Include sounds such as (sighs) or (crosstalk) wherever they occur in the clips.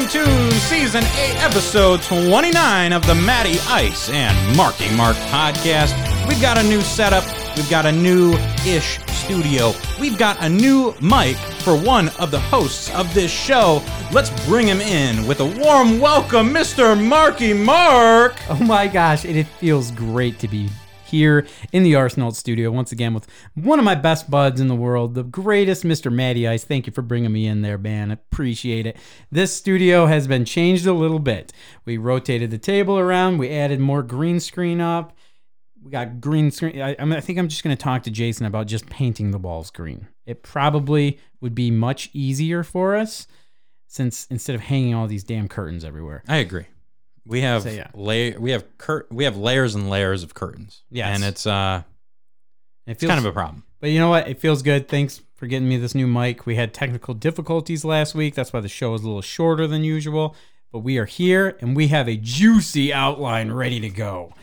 welcome to season 8, episode 29 of the Matty Ice and Marky Mark podcast. We've got a new setup, we've got a new ish studio, we've got a new mic for one of the hosts of this show. Let's bring him in with a warm welcome, Mr. Marky Mark. Oh my gosh, it feels great to be here in the Arsenal studio once again with one of my best buds in the world, the greatest Mr. Matty Ice. Thank you for bringing me in there, man. I Appreciate it. This studio has been changed a little bit. We rotated the table around, we added more green screen up. We got green screen. I, I, think I'm just going to talk to Jason about just painting the walls green. It probably would be much easier for us since instead of hanging all these damn curtains everywhere. I agree. We have So, yeah. lay- we have cur- we have layers and layers of curtains. Yes. And it's uh It it's feels, kind of a problem. But you know what? It feels good. Thanks for getting me this new mic. We had technical difficulties last week. That's why the show is a little shorter than usual. But we are here and we have a juicy outline ready to go.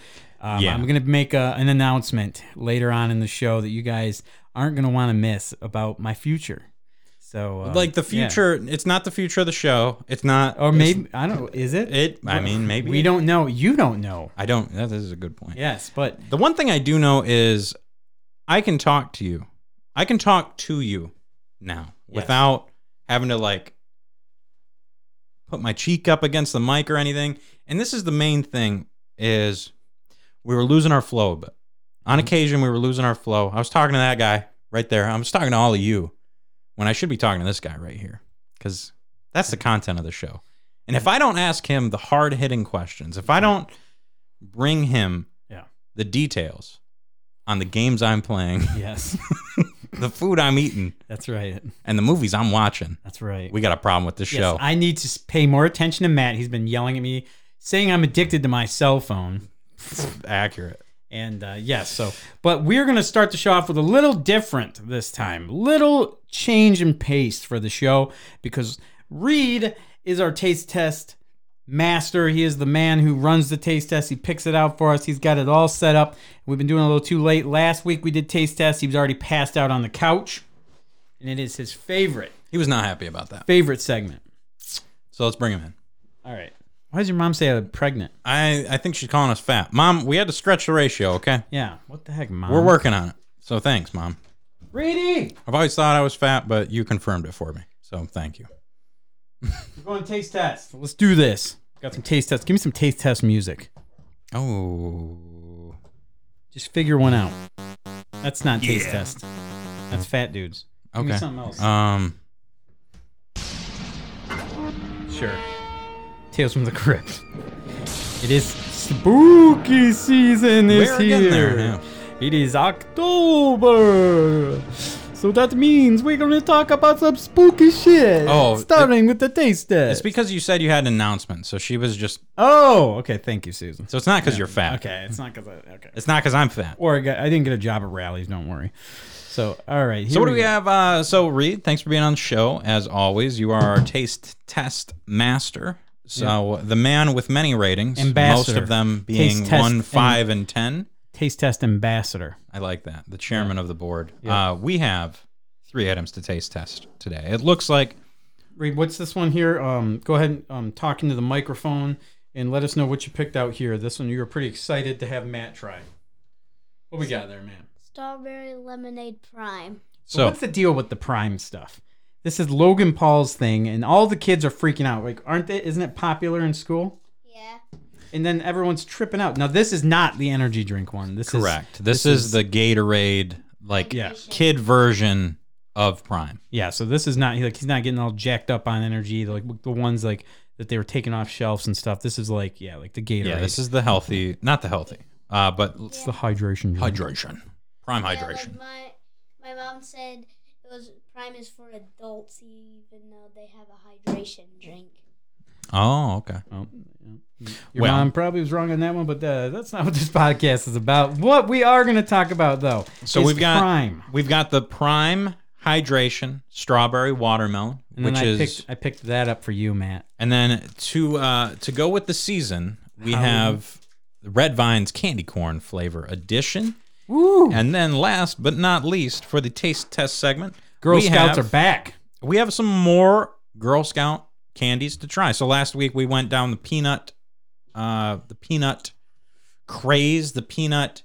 Um, Yeah. I'm going to make a, an announcement later on in the show that you guys aren't going to want to miss about my future. So, uh, like the yeah. future, it's not the future of the show. It's not Or maybe, I don't know. Is it? it I mean maybe We don't know. You don't know. I don't that is a good point. Yes, but The one thing I do know is I can talk to you. I can talk to you now Yes. without having to like put my cheek up against the mic or anything. And this is the main thing is we were losing our flow a bit. On occasion we were losing our flow. I was talking to that guy right there. I was talking to all of you when I should be talking to this guy right here cuz that's the content of the show. And if I don't ask him the hard-hitting questions, if I don't bring him yeah. the details on the games I'm playing, Yes. (laughs) the food I'm eating, That's right. and the movies I'm watching. That's right. We got a problem with this Yes, show. I need to pay more attention to Matt. He's been yelling at me, saying I'm addicted to my cell phone. Accurate. And uh, yes, so but we're gonna start the show off with a little different this time, little change in pace for the show because Reed is our taste test master. He is the man who runs the taste test. He picks it out for us. He's got it all set up. We've been doing a little too late. Last week we did taste test. He was already passed out on the couch, and it is his favorite He was not happy about that. favorite segment. So let's bring him in. All right. Why does your mom say I'm pregnant? I, I think she's calling us fat. Mom, we had to stretch the ratio, okay? Yeah. What the heck, mom? We're working on it. So thanks, Mom. Reedy, I've always thought I was fat, but you confirmed it for me. So thank you. we're going to taste test. Let's do this. Got some taste tests. Give me some taste test music. Oh. Just figure one out. That's not taste test. That's fat dudes. Give me Okay. something else. Um, sure. Tales from the Crypt. It is spooky season is We're getting here. Yeah. It is October. So that means we're going to talk about some spooky shit. Oh, starting with the taste test. it's because you said you had an announcement. So she was just, Oh, okay. Thank you, Susan. so it's not because you're fat. Okay, it's not because I okay. It's not because I'm fat. Or I, got, I didn't get a job at Rally's. Don't worry. So all right. So what do we go. have? Uh, so Reed, thanks for being on the show. As always, you are our taste test master. So the man with many ratings, Ambassador. most of them being Taste one, and- five, and ten. Taste test ambassador. I like that. The chairman of the board. Yeah. Uh, we have three items to taste test today. It looks like Reed, what's this one here? Um, go ahead and um, talk into the microphone and let us know what you picked out here. This one you were pretty excited to have Matt try. What we got there, man? Strawberry lemonade prime. So so. what's the deal with the prime stuff? This is Logan Paul's thing, and all the kids are freaking out. Like, aren't they? Isn't it popular in school? Yeah. And then everyone's tripping out. Now, this is not the energy drink one. This Correct. is This, is, the Gatorade, like Yeah. kid version of Prime. Yeah, so this is not he- like he's not getting all jacked up on energy like the ones like that they were taking off shelves and stuff. This is like yeah, like the Gatorade. Yeah, this is the healthy, not the healthy, uh, but it's the hydration. drink. hydration, Prime Yeah, hydration. like my my mom said it was prime is for adults, even though they have a hydration drink. Oh, okay. Oh. Your Well- mom probably was wrong on that one, but uh, that's not what this (laughs) podcast is about. What we are going to talk about though, So is we've got prime, we've got the Prime hydration strawberry watermelon, and which I is picked I picked that up for you, Matt. and then to uh to go with the season, we How- have the Red Vines candy corn flavor edition. Woo! And then last but not least for the taste test segment, Girl Scouts have, are back. we have some more Girl Scout candies to try. So last week we went down the peanut, uh, the peanut craze, the peanut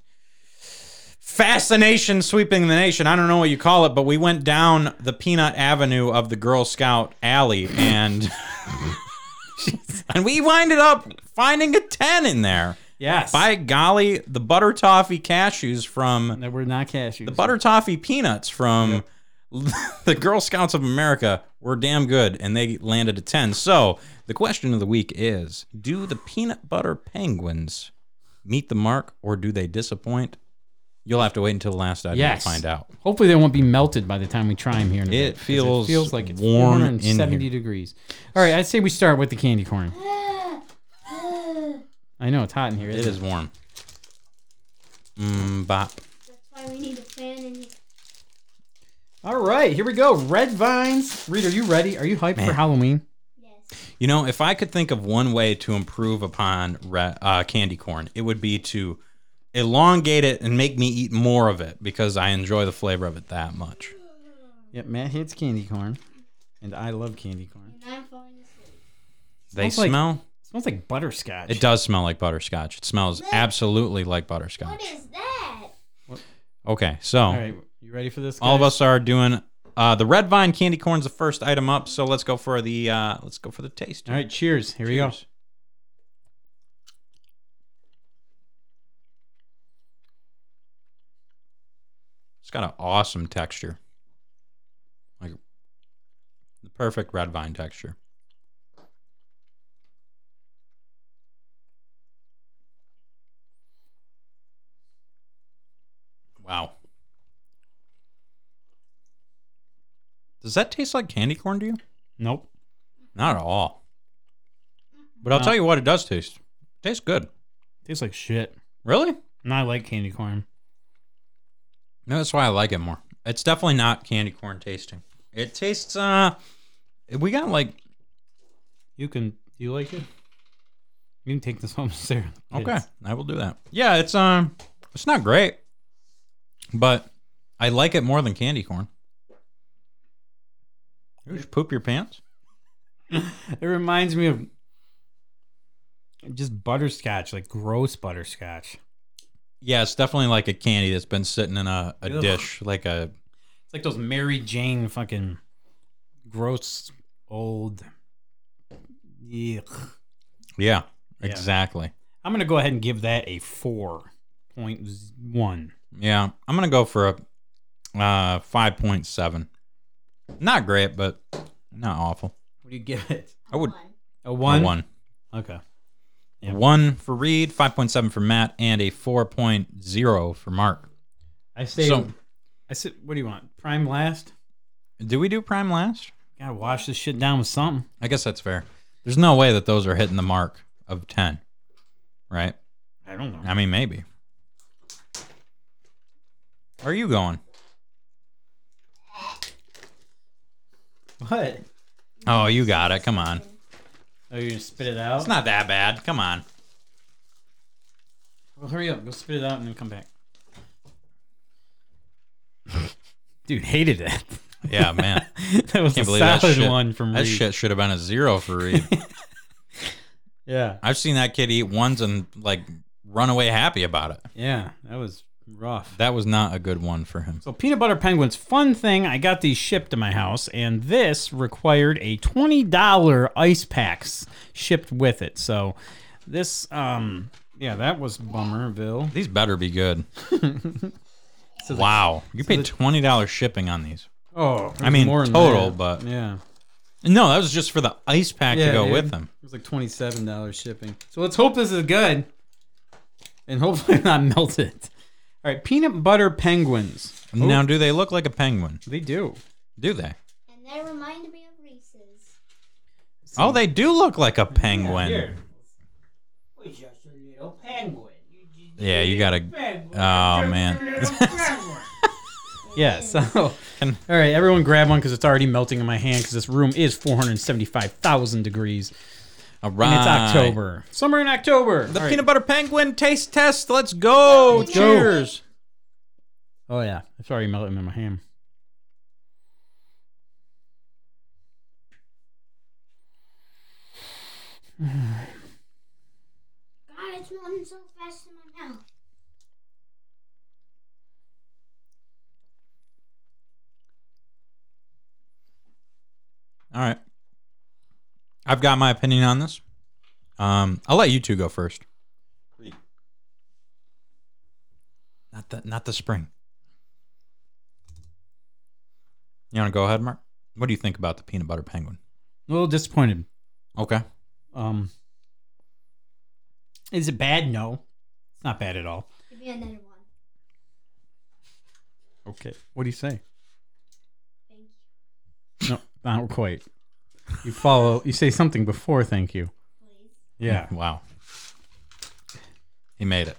fascination sweeping the nation. I don't know what you call it, but we went down the peanut avenue of the Girl Scout alley and (laughs) and we winded up finding a 10 in there. Yes. By golly, the butter toffee cashews from That were not cashews. the butter toffee peanuts from (laughs) the Girl Scouts of America were damn good and they landed a 10. So, the question of the week is Do the peanut butter penguins meet the mark or do they disappoint? You'll have to wait until the last item Yes. to find out. Hopefully they won't be melted by the time we try them here. In a It bit, 'cause feels it feels like it's warm in 470 here. degrees. All right, I'd say we start with the candy corn. I know it's hot in here. It isn't warm. Mmm, bop. That's why we need a fan in here. All right, here we go. Red vines. Reed, are you ready? Are you hyped for Halloween? Yes. You know, if I could think of one way to improve upon re- uh, candy corn, it would be to elongate it and make me eat more of it because I enjoy the flavor of it that much. Yep, Matt hates candy corn, and I love candy corn. And I'm falling asleep. They Smells like- smell. smells like butterscotch. It does smell like butterscotch. It smells absolutely like butterscotch. is that? Okay, so All right, you ready for this? all of us are doing uh, the red vine candy corn's the first item up. So let's go for the uh, let's go for the taste. All right, cheers. Here we go. It's got an awesome texture. Like the perfect red vine texture. Wow. Does that taste like candy corn to you? Nope. Not at all. But I'll No. tell you what it does taste. It tastes good. Tastes like shit. Really? And I like candy corn. No, that's why I like it more. It's definitely not candy corn tasting. It tastes uh we got like You can. You like it? You can take this (laughs) home, Sarah. okay, I will do that. Yeah, it's um it's not great. But I like it more than candy corn. You just poop your pants? (laughs) It reminds me of just butterscotch, like gross butterscotch. Yeah, it's definitely like a candy that's been sitting in a, a Ugh. dish, like a It's like those Mary Jane fucking gross old. Yeah. exactly. I'm gonna go ahead and give that a four point one. Yeah, I'm gonna go for a uh, five point seven. Not great, but not awful. What do you give it? I would One. A a one. one, Okay. Yeah. one for Reed, five point seven for Matt, and a four point zero for Mark. I say. So- I said, what do you want? Prime last? Do we do prime last? Gotta wash this shit down with something. I guess that's fair. There's no way that those are hitting the mark of ten, right? I don't know. I mean, maybe. Where are you going? What? Oh, you got it. Come on. Oh, you're gonna spit it out? It's not that bad. Come on. Well, hurry up. Go spit it out and then come back. (laughs) Dude, hated it. Yeah, man. (laughs) that was Can't a believe that solid shit. one from That Reed. shit should have been a zero for Reed. (laughs) Yeah, I've seen that kid eat ones and like run away happy about it. yeah, that was rough. That was not a good one for him. So peanut butter penguins, fun thing. I got these shipped to my house, and this required a twenty dollar ice packs shipped with it. So this, um, yeah, that was bummerville. These better be good. So (laughs) the- Wow, you paid the- twenty dollars shipping on these. Oh, I mean, total, but- yeah, No, that was just for the ice pack to go dude. with them. it was like twenty seven dollars shipping. So let's hope this is good, and hopefully (laughs) not melted. All right, peanut butter penguins. Now, do they look like a penguin? they do. Do they? And they remind me of Reese's. Oh, they do look like a penguin. Here. We're just a little penguin. Yeah, you gotta. Oh man. (laughs) Yeah, so. Can- All right, everyone grab one because it's already melting in my hand because this room is 475,000 degrees. All And it's October. Summer in October. The All right. peanut butter penguin taste test. Let's go. Let's go. Cheers. Oh, yeah. It's already melting in my hand. God, it's melting so fast in my mouth. All right. I've got my opinion on this. Um, I'll let you two go first. Not the not the spring. You want to go ahead, Mark? What do you think about the peanut butter penguin? A little disappointed. Okay. Um, is it bad? No, it's not bad at all. Give me another one. Okay. What do you say? Thank you, No, not quite. You follow. You say something before. Thank you. please. Yeah. (laughs) Wow. He made it.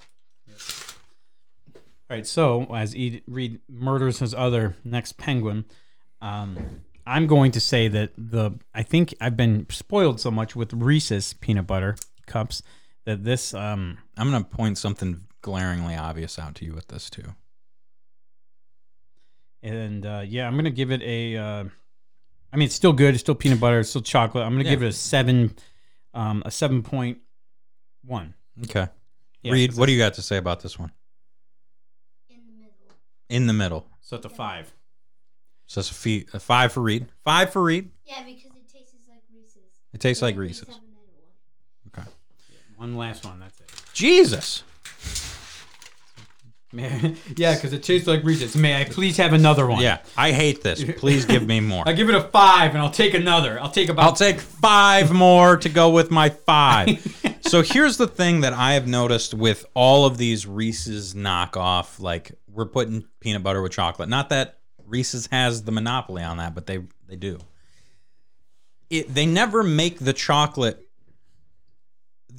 All right. So as Ed, Reed murders his other next penguin, um, I'm going to say that the I think I've been spoiled so much with Reese's peanut butter cups that this um I'm gonna point something glaringly obvious out to you with this too. and uh, yeah I'm gonna give it a. Uh, I mean it's still good. It's still peanut butter. It's still chocolate. I'm gonna Yeah. give it a seven, um, a seven point one. Okay. Yeah, Reed, 'cause what do you got to say about this one? In the middle. In the middle. So it's a five. So it's a, fee, a five for Reed. Five for Reed. Yeah, because it tastes like Reese's. It tastes like Yeah, please Reese's. have another. Okay. One last one. That's it. Jesus. May- (laughs) yeah, because it tastes like Reese's. May I please have another one? Yeah, I hate this. (laughs) Please give me more. I give it a five, and I'll take another. I'll take about. I'll take five more to go with my five. (laughs) so here's the thing that I have noticed with all of these Reese's knockoff, like we're putting peanut butter with chocolate. Not that Reese's has the monopoly on that, but they they do. It they never make the chocolate.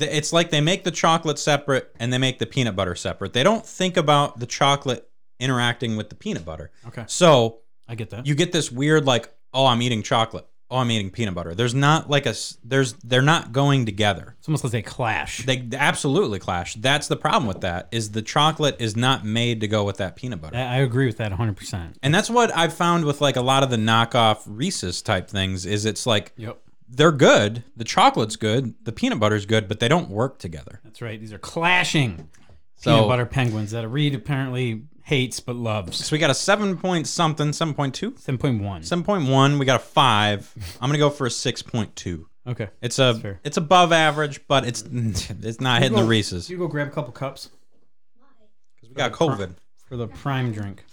It's like they make the chocolate separate and they make the peanut butter separate. They don't think about the chocolate interacting with the peanut butter. Okay, So I get that. you get this weird like oh i'm eating chocolate oh i'm eating peanut butter there's not like a there's they're not going together it's almost like they clash. they absolutely clash that's the problem with that is the chocolate is not made to go with that peanut butter I agree with that 100. percent and that's what i've found with like a lot of the knockoff reese's type things is it's like Yep, they're good the chocolate's good the peanut butter's good but they don't work together that's right. These are clashing So- peanut butter penguins that Reed apparently hates but loves. so we got a 7 point something 7.2 Seven point one. 7.1 we got a 5 i'm gonna go for a 6.2 Okay, It's a it's above average, but it's (laughs) it's not hitting the Reese's you go grab a couple cups because we got COVID. for the prime drink.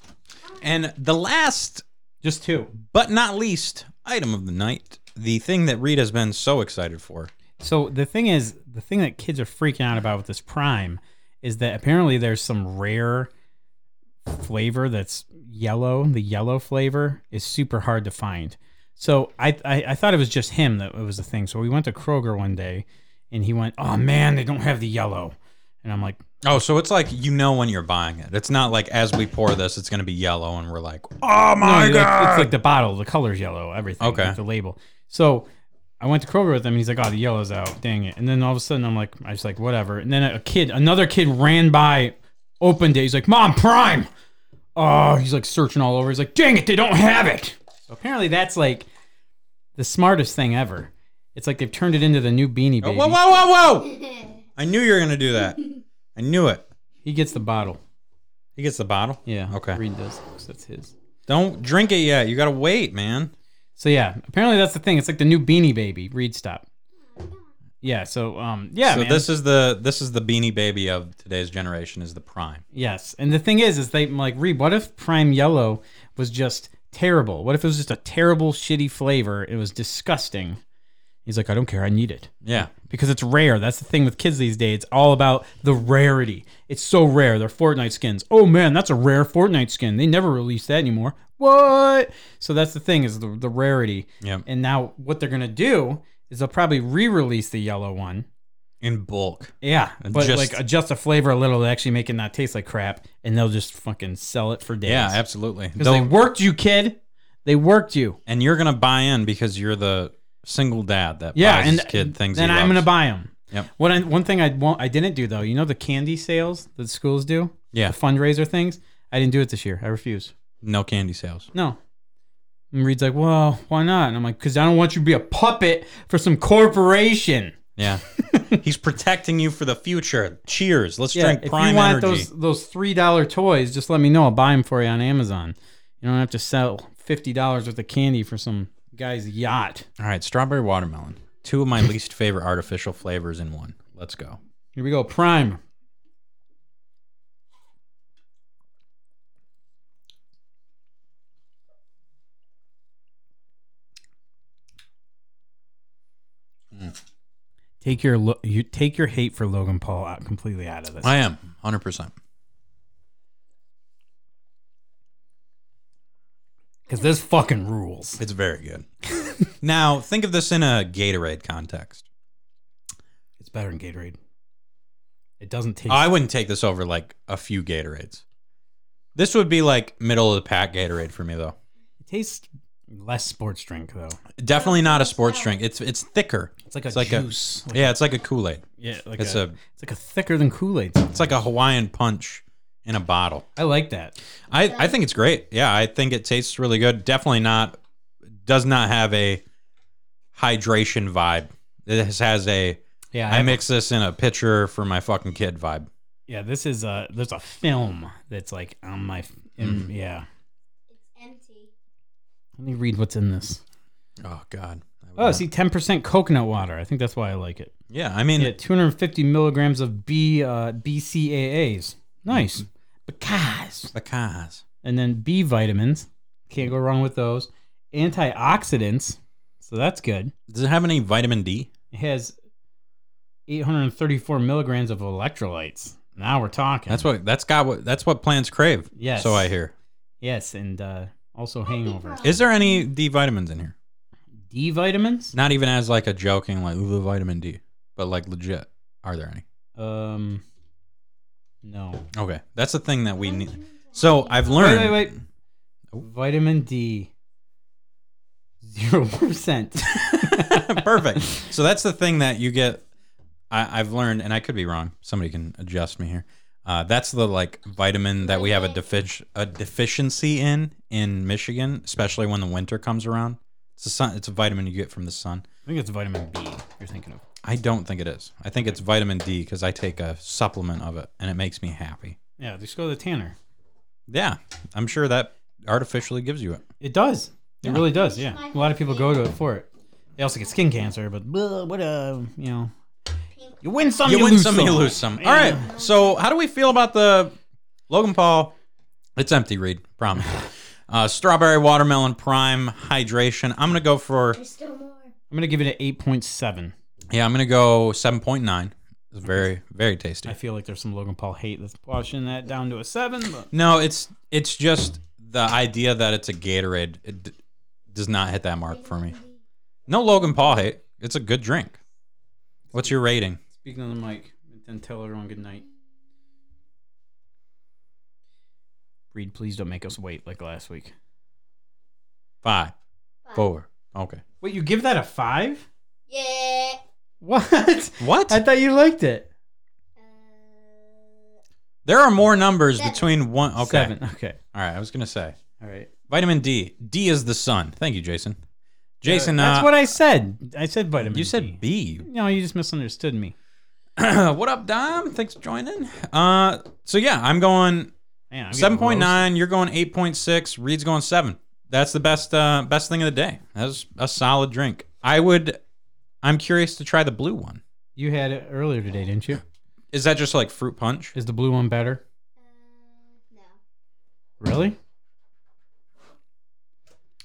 And the last, Just two. but not least, item of the night, the thing that Reed has been so excited for. So the thing is, the thing that kids are freaking out about with this Prime is that apparently there's some rare flavor that's yellow. The yellow flavor is super hard to find. So I, I I thought it was just him that it was the thing. So we went to Kroger one day, and he went, "Oh man, they don't have the yellow," and I'm like, Oh, so it's like you know when you're buying it. It's not like as we pour this, it's going to be yellow, and we're like, oh my no, like, god! it's like the bottle, the color's yellow, everything. Okay. like the label. So I went to Kroger with him, and he's like, "Oh, the yellow's out, dang it!" And then all of a sudden, I'm like, I was like, whatever. And then a kid, another kid, ran by, opened it. He's like, "Mom, Prime!" Oh, he's like searching all over. He's like, "Dang it, they don't have it." So apparently, that's like the smartest thing ever. It's like they've turned it into the new Beanie uh, Baby. whoa, whoa, whoa, whoa! (laughs) I knew you were going to do that. (laughs) I knew it. He gets the bottle. He gets the bottle. Yeah. Okay. Reed does. 'cause that's his. Don't drink it yet. You got to wait, man. So yeah, apparently that's the thing. It's like the new Beanie Baby. Reed stop. Yeah. So um yeah. so man. this is the this is the beanie baby of today's generation is the prime. Yes, and the thing is, is they like Reed. What if Prime Yellow was just terrible? What if it was just a terrible, shitty flavor? It was disgusting. He's like, I don't care. I need it Yeah. Because it's rare. That's the thing with kids these days. It's all about the rarity. It's so rare. They're Fortnite skins. Oh man, that's a rare Fortnite skin. They never release that anymore. What? So that's the thing is the, the rarity. Yep. And now what they're gonna do is they'll probably re-release the yellow one. In bulk. Yeah, And but just- like adjust the flavor a little to actually make it not taste like crap, and they'll just fucking sell it for days. Yeah, absolutely. because they worked you, kid. They worked you. and you're gonna buy in because you're the single dad that Yeah, buys and his kid things. Then he I'm gonna buy them. Yep. What I, one thing I won't, I didn't do though. You know the candy sales that schools do, Yeah, the fundraiser things. I didn't do it this year. I refuse. no candy sales. No. And Reed's like, well, why not? And I'm like, because I don't want you to be a puppet for some corporation. Yeah. (laughs) He's protecting you for the future. Cheers. Let's Yeah, drink prime energy. if you want energy. those those three dollar toys, just let me know. I'll buy them for you on Amazon. You don't have to sell fifty dollars worth of candy for some guy's yacht. All right, strawberry watermelon. Two of my (coughs) least favorite artificial flavors in one. Let's go. Here we go. Prime. Mm. Take your lo- you take your hate for Logan Paul out completely out of this. I am 100%. Because this fucking rules. It's very good. (laughs) now, think of this in a Gatorade context. It's better than Gatorade. It doesn't taste. I wouldn't take this over like a few Gatorades. This would be like middle of the pack Gatorade for me though. it tastes less sports drink though. Definitely not a sports drink. It's it's thicker. It's like a It's like a- juice. Like- Yeah, it's like a Kool-Aid. yeah, like It's a, a It's like a thicker than Kool Aid. it's like a Hawaiian punch in a bottle. I like that. I, I think it's great. Yeah, I think it tastes really good. Definitely not does not have a hydration vibe. This has, has a Yeah, I have- mix this in a pitcher for my fucking kid vibe. Yeah, this is a there's a film that's like on my in, Mm. yeah. It's empty. Let me read what's in this. Oh God. Oh, see, ten percent coconut water. I think that's why I like it. Yeah, I mean, Yeah, two hundred and fifty milligrams of B uh, BCAAs. Nice, because The because and then B vitamins. Can't go wrong with those. Antioxidants. So that's good. does it have any vitamin D? It has eight hundred and thirty-four milligrams of electrolytes. Now we're talking. That's what that's got what that's what plants crave. Yes. So I hear. yes, and uh, also hangovers. Is there any D vitamins in here? D vitamins. Not even as like a joking like ooh vitamin D, but like legit. Are there any? Um, no. Okay, that's the thing that we need. So I've Wait, learned. wait, wait. Vitamin D. Zero percent. (laughs) Perfect. So that's the thing that you get. I, I've learned, and I could be wrong. Somebody can adjust me here. Uh, that's the like vitamin that we have a defic- a deficiency in in Michigan, especially when the winter comes around. It's a sun. It's a vitamin you get from the sun. I think it's vitamin B. You're thinking of. I don't think it is. I think it's vitamin D because I take a supplement of it, and it makes me happy. Yeah, just go to the Tanner. Yeah, I'm sure that artificially gives you it. It does. It Yeah. really does. Yeah, a lot of people go to it for it. They also get skin cancer, but uh, what a you know, you win some, you you, win lose some, some, you lose some. All right. So, how do we feel about the Logan Paul? It's empty, Reed. Promise. (laughs) Uh, strawberry watermelon prime hydration. I'm gonna go for There's still more. I'm gonna give it an eight point seven. Yeah. I'm gonna go seven point nine. It's very very tasty. I feel like there's some Logan Paul hate that's pushing that down to a seven. But No, it's it's just the idea that it's a Gatorade. It d- does not hit that mark for me. No Logan Paul hate. It's a good drink. What's your rating? speaking on the mic, then tell everyone good night. Reed, please don't make us wait like last week. Five, Five. four. Okay. Wait, you give that a five? Yeah. What? What? I thought you liked it. Uh, There are more numbers Seven. between one. Okay. Seven. Okay. All right. I was gonna say. All right. Vitamin D. D is the sun. Thank you, Jason. Jason, that's uh, what I said. I said vitamin. you said B. No, you just misunderstood me. (clears throat) what up, Dom? Thanks for joining. Uh, so yeah, I'm going Man, I'm getting seven point roasted. nine. You're going eight point six. Reed's going seven. That's the best uh, best thing of the day. That's a solid drink. I would. I'm curious to try the blue one. You had it earlier today, didn't you? Is that just like fruit punch? Is the blue one better? uh, no. Really?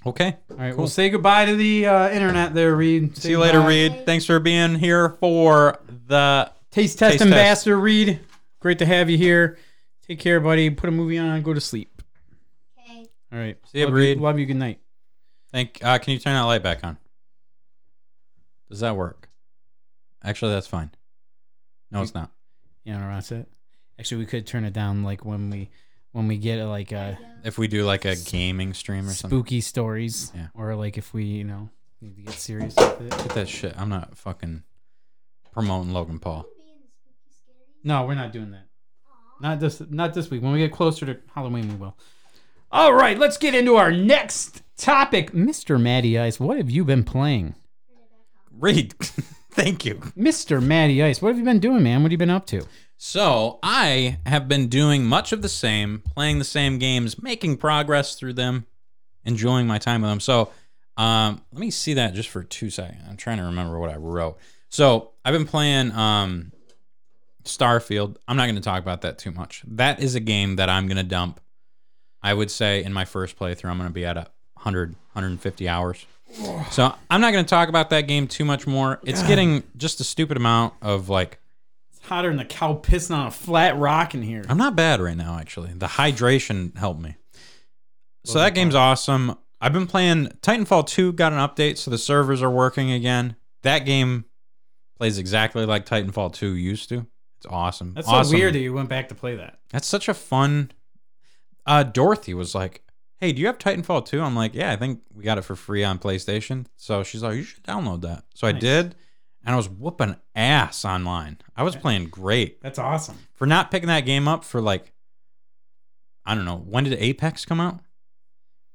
Okay. All right. Cool. We'll say goodbye to the uh, internet there, Reed. Say See you later, goodbye. Reed. Thanks for being here for the. Taste test Taste ambassador, Reed. Great to have you here. Take care, buddy. Put a movie on. Go to sleep. Okay. All right. See ya, love Reed. You, love you. Good night. Thank. Uh, can you turn that light back on? Does that work? Actually, that's fine. No, it's not. You know, that's it. Actually, we could turn it down like when we when we get like a If we do like a gaming stream or something. spooky stories, Yeah. or like if we you know need to get serious with it. Get that shit. I'm not fucking promoting Logan Paul. Being spooky scary. No, we're not doing that. Not this. Not this week. When we get closer to Halloween, we will. All right, let's get into our next topic, Mr. Matty Ice. What have you been playing? Turn it back on. Reed, (laughs) Thank you. Mr. Matty Ice, what have you been doing, man? What have you been up to? So I have been doing much of the same, playing the same games, making progress through them, enjoying my time with them. So um, let me see that just for two seconds. I'm trying to remember what I wrote. So I've been playing um, Starfield. I'm not going to talk about that too much. That is a game that I'm going to dump. I would say in my first playthrough, I'm going to be at a 100, 150 hours. So I'm not going to talk about that game too much more. It's getting just a stupid amount of like It's hotter than the cow pissing on a flat rock in here. I'm not bad right now, actually. The hydration helped me. So that game's awesome. I've been playing Titanfall 2, got an update, so the servers are working again. That game plays exactly like Titanfall 2 used to. It's awesome. That's awesome. so weird that you went back to play that. That's such a fun. Uh, Dorothy was like, "Hey, do you have Titanfall 2?" I'm like, "Yeah, I think we got it for free on PlayStation." So she's like, "You should download that." So I Nice. did, and I was whooping ass online. I was playing great That's awesome. for not picking that game up for like I don't know when did Apex come out?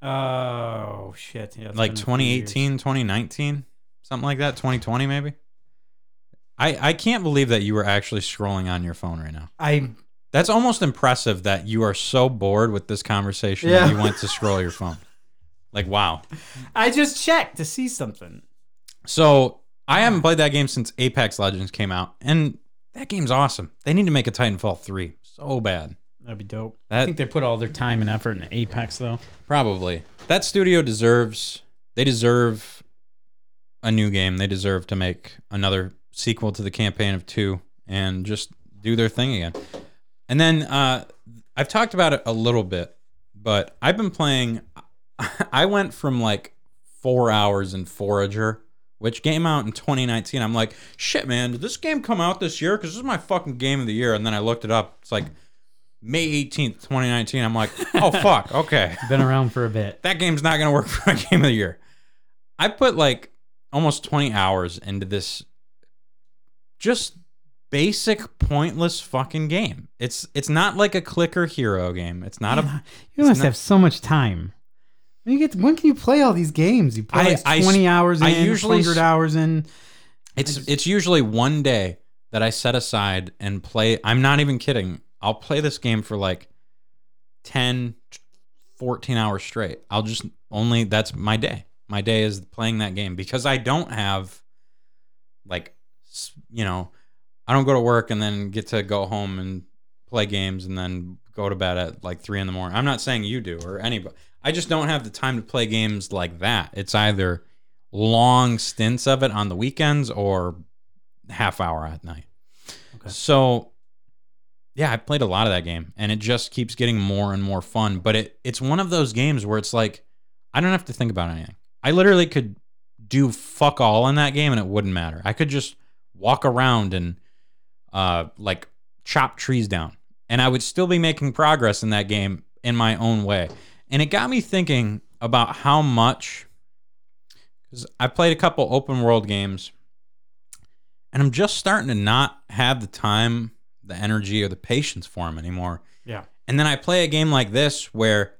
Oh shit! Yeah, it's like been a few 2018, 2019, something like that, 2020 maybe. I I can't believe that you were actually scrolling on your phone right now. I That's almost impressive that you are so bored with this conversation Yeah. that you went to scroll your phone. Like wow. I just checked to see something. So I haven't played that game since Apex Legends came out, and that game's awesome. They need to make a Titanfall 3 so bad. That'd be dope. I think they put all their time and effort into Apex though. Probably. That studio deserves they deserve a new game. They deserve to make another sequel to the campaign of 2 and just do their thing again. And then uh I've talked about it a little bit, but I've been playing (laughs) I went from like 4 hours in Forager which came out in 2019. I'm like, shit, man, did this game come out this year? Because this is my fucking game of the year. And then I looked it up. It's like May 18th, 2019. I'm like, oh, (laughs) fuck. Okay Been around for a bit. that game's not going to work (laughs) for my game of the year. I put like almost 20 hours into this just basic pointless fucking game. It's it's not like a clicker hero game. It's not a (laughs) You must not- have so much time. When you get, when can you play all these games? You play I- like I twenty hours in, I usually hundred hours in. it's just- it's usually one day that I set aside and play. I'm not even kidding. I'll play this game for like 10 14 hours straight. I'll just only that's my day. My day is playing that game because I don't have like you know, I don't go to work and then get to go home and play games and then go to bed at like 3 in the morning. I'm not saying you do or anybody. I just don't have the time to play games like that. It's either long stints of it on the weekends or half hour at night. Okay. So yeah, I played a lot of that game and it just keeps getting more and more fun, but it it's one of those games where it's like I don't have to think about anything. I literally could do fuck all in that game and it wouldn't matter. I could just walk around and uh like chop trees down and I would still be making progress in that game in my own way. And it got me thinking about how much cuz I played a couple open world games and I'm just starting to not have the time, the energy or the patience for them anymore. Yeah. And then I play a game like this where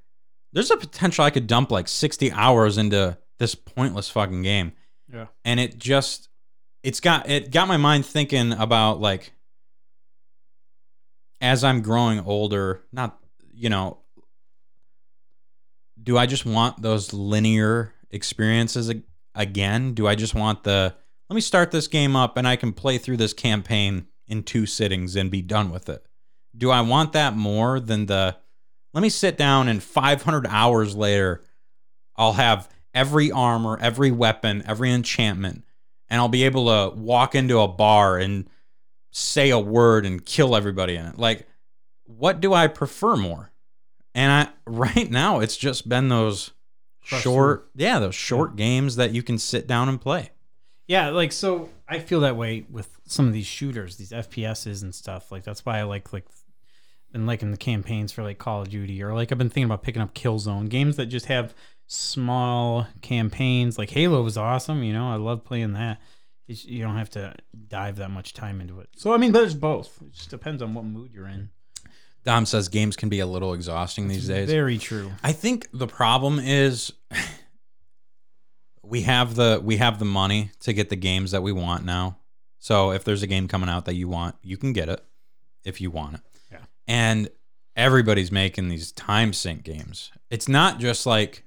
there's a potential I could dump like 60 hours into this pointless fucking game. Yeah. And it just it's got it got my mind thinking about like as I'm growing older, not you know, do I just want those linear experiences again? Do I just want the let me start this game up and I can play through this campaign in two sittings and be done with it? Do I want that more than the let me sit down and 500 hours later I'll have every armor, every weapon, every enchantment and I'll be able to walk into a bar and say a word and kill everybody in it. Like what do I prefer more? And I (laughs) right now it's just been those Crush short yeah, those short games that you can sit down and play. Yeah, like so I feel that way with some of these shooters, these FPSs and stuff. Like that's why I like like been liking the campaigns for like Call of Duty or like I've been thinking about picking up Killzone games that just have small campaigns. Like Halo was awesome, you know. I love playing that. It's, you don't have to dive that much time into it. So I mean, there's both. It just depends on what mood you're in. Dom says games can be a little exhausting these days. Very true. I think the problem is we have the we have the money to get the games that we want now. So if there's a game coming out that you want, you can get it if you want it. Yeah. And everybody's making these time sink games. It's not just like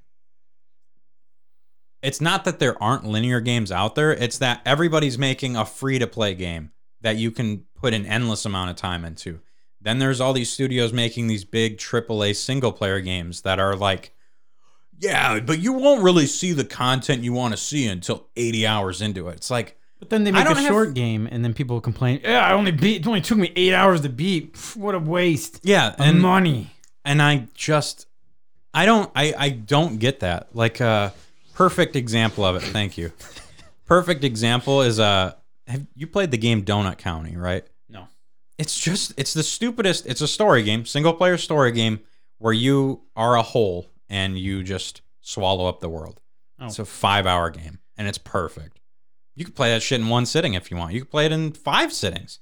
it's not that there aren't linear games out there, it's that everybody's making a free to play game that you can put an endless amount of time into. Then there's all these studios making these big AAA single player games that are like yeah, but you won't really see the content you want to see until 80 hours into it. It's like But then they make a have- short game, and then people complain, "Yeah, I only beat. It only took me eight hours to beat. Pff, what a waste yeah, of and money." and I just I don't I I don't get that. Like a perfect example of it. Thank you. Perfect example is uh have you played the game Donut County, right? No. It's just it's the stupidest. It's a story game, single player story game where you are a hole and you just swallow up the world. Oh. It's a 5-hour game and it's perfect. You can play that shit in one sitting if you want. You can play it in 5 sittings.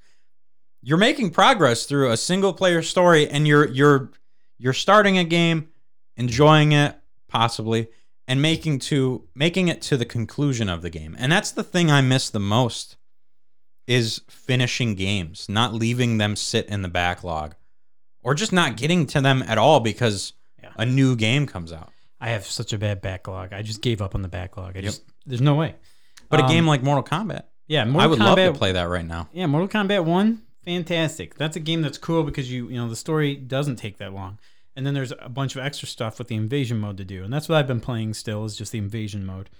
You're making progress through a single player story and you're you're you're starting a game, enjoying it possibly and making to making it to the conclusion of the game. And that's the thing I miss the most is finishing games, not leaving them sit in the backlog or just not getting to them at all because Yeah. a new game comes out. I have such a bad backlog. I just gave up on the backlog. I just there's no way. But a Um, game like Mortal Kombat, Yeah, Mortal I would Kombat, love to play that right now. Yeah, Mortal Kombat One, fantastic. That's a game that's cool because you you know the story doesn't take that long, and then there's a bunch of extra stuff with the invasion mode to do, and that's what I've been playing still is just the invasion mode.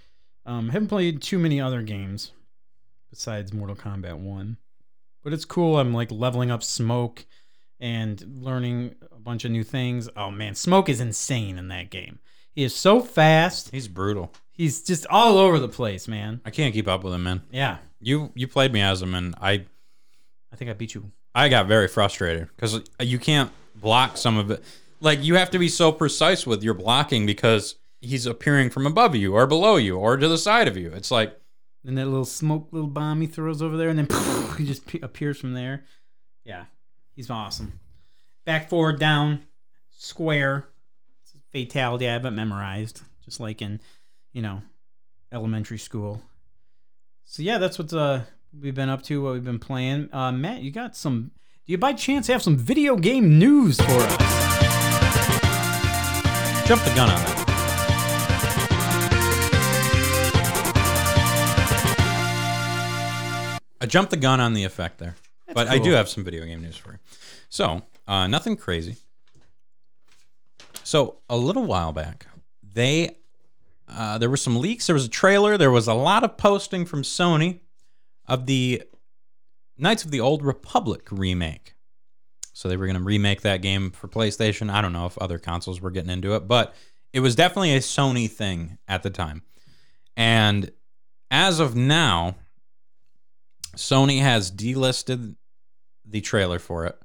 Um, haven't played too many other games besides Mortal Kombat One, but it's cool. I'm like leveling up Smoke and learning a bunch of new things. Oh man, Smoke is insane in that game. He is so fast. He's brutal. He's just all over the place, man. I can't keep up with him, man. Yeah, You you played me as him and I I think I beat you. I got very frustrated because you can't block some of it. Like you have to be so precise with your blocking because he's appearing from above you or below you or to the side of you. It's like And that little smoke, little bomb he throws over there, and then (laughs) he just pe- appears from there. Yeah, he's awesome. Back, forward, down, square. Fatality I haven't memorized, just like in, you know, elementary school. So yeah, that's what uh, we've been up to, what we've been playing. Uh, Matt, you got some? Do you by chance have some video game news for us? Jump the gun on that. I jumped the gun on the effect there, but I do have some video game news for you. So, uh, nothing crazy. So, a little while back, they uh, there were some leaks. There was a trailer. There was a lot of posting from Sony of the Knights of the Old Republic remake. So they were going to remake that game for PlayStation. I don't know if other consoles were getting into it, but it was definitely a Sony thing at the time. And as of now, Sony has delisted the trailer for it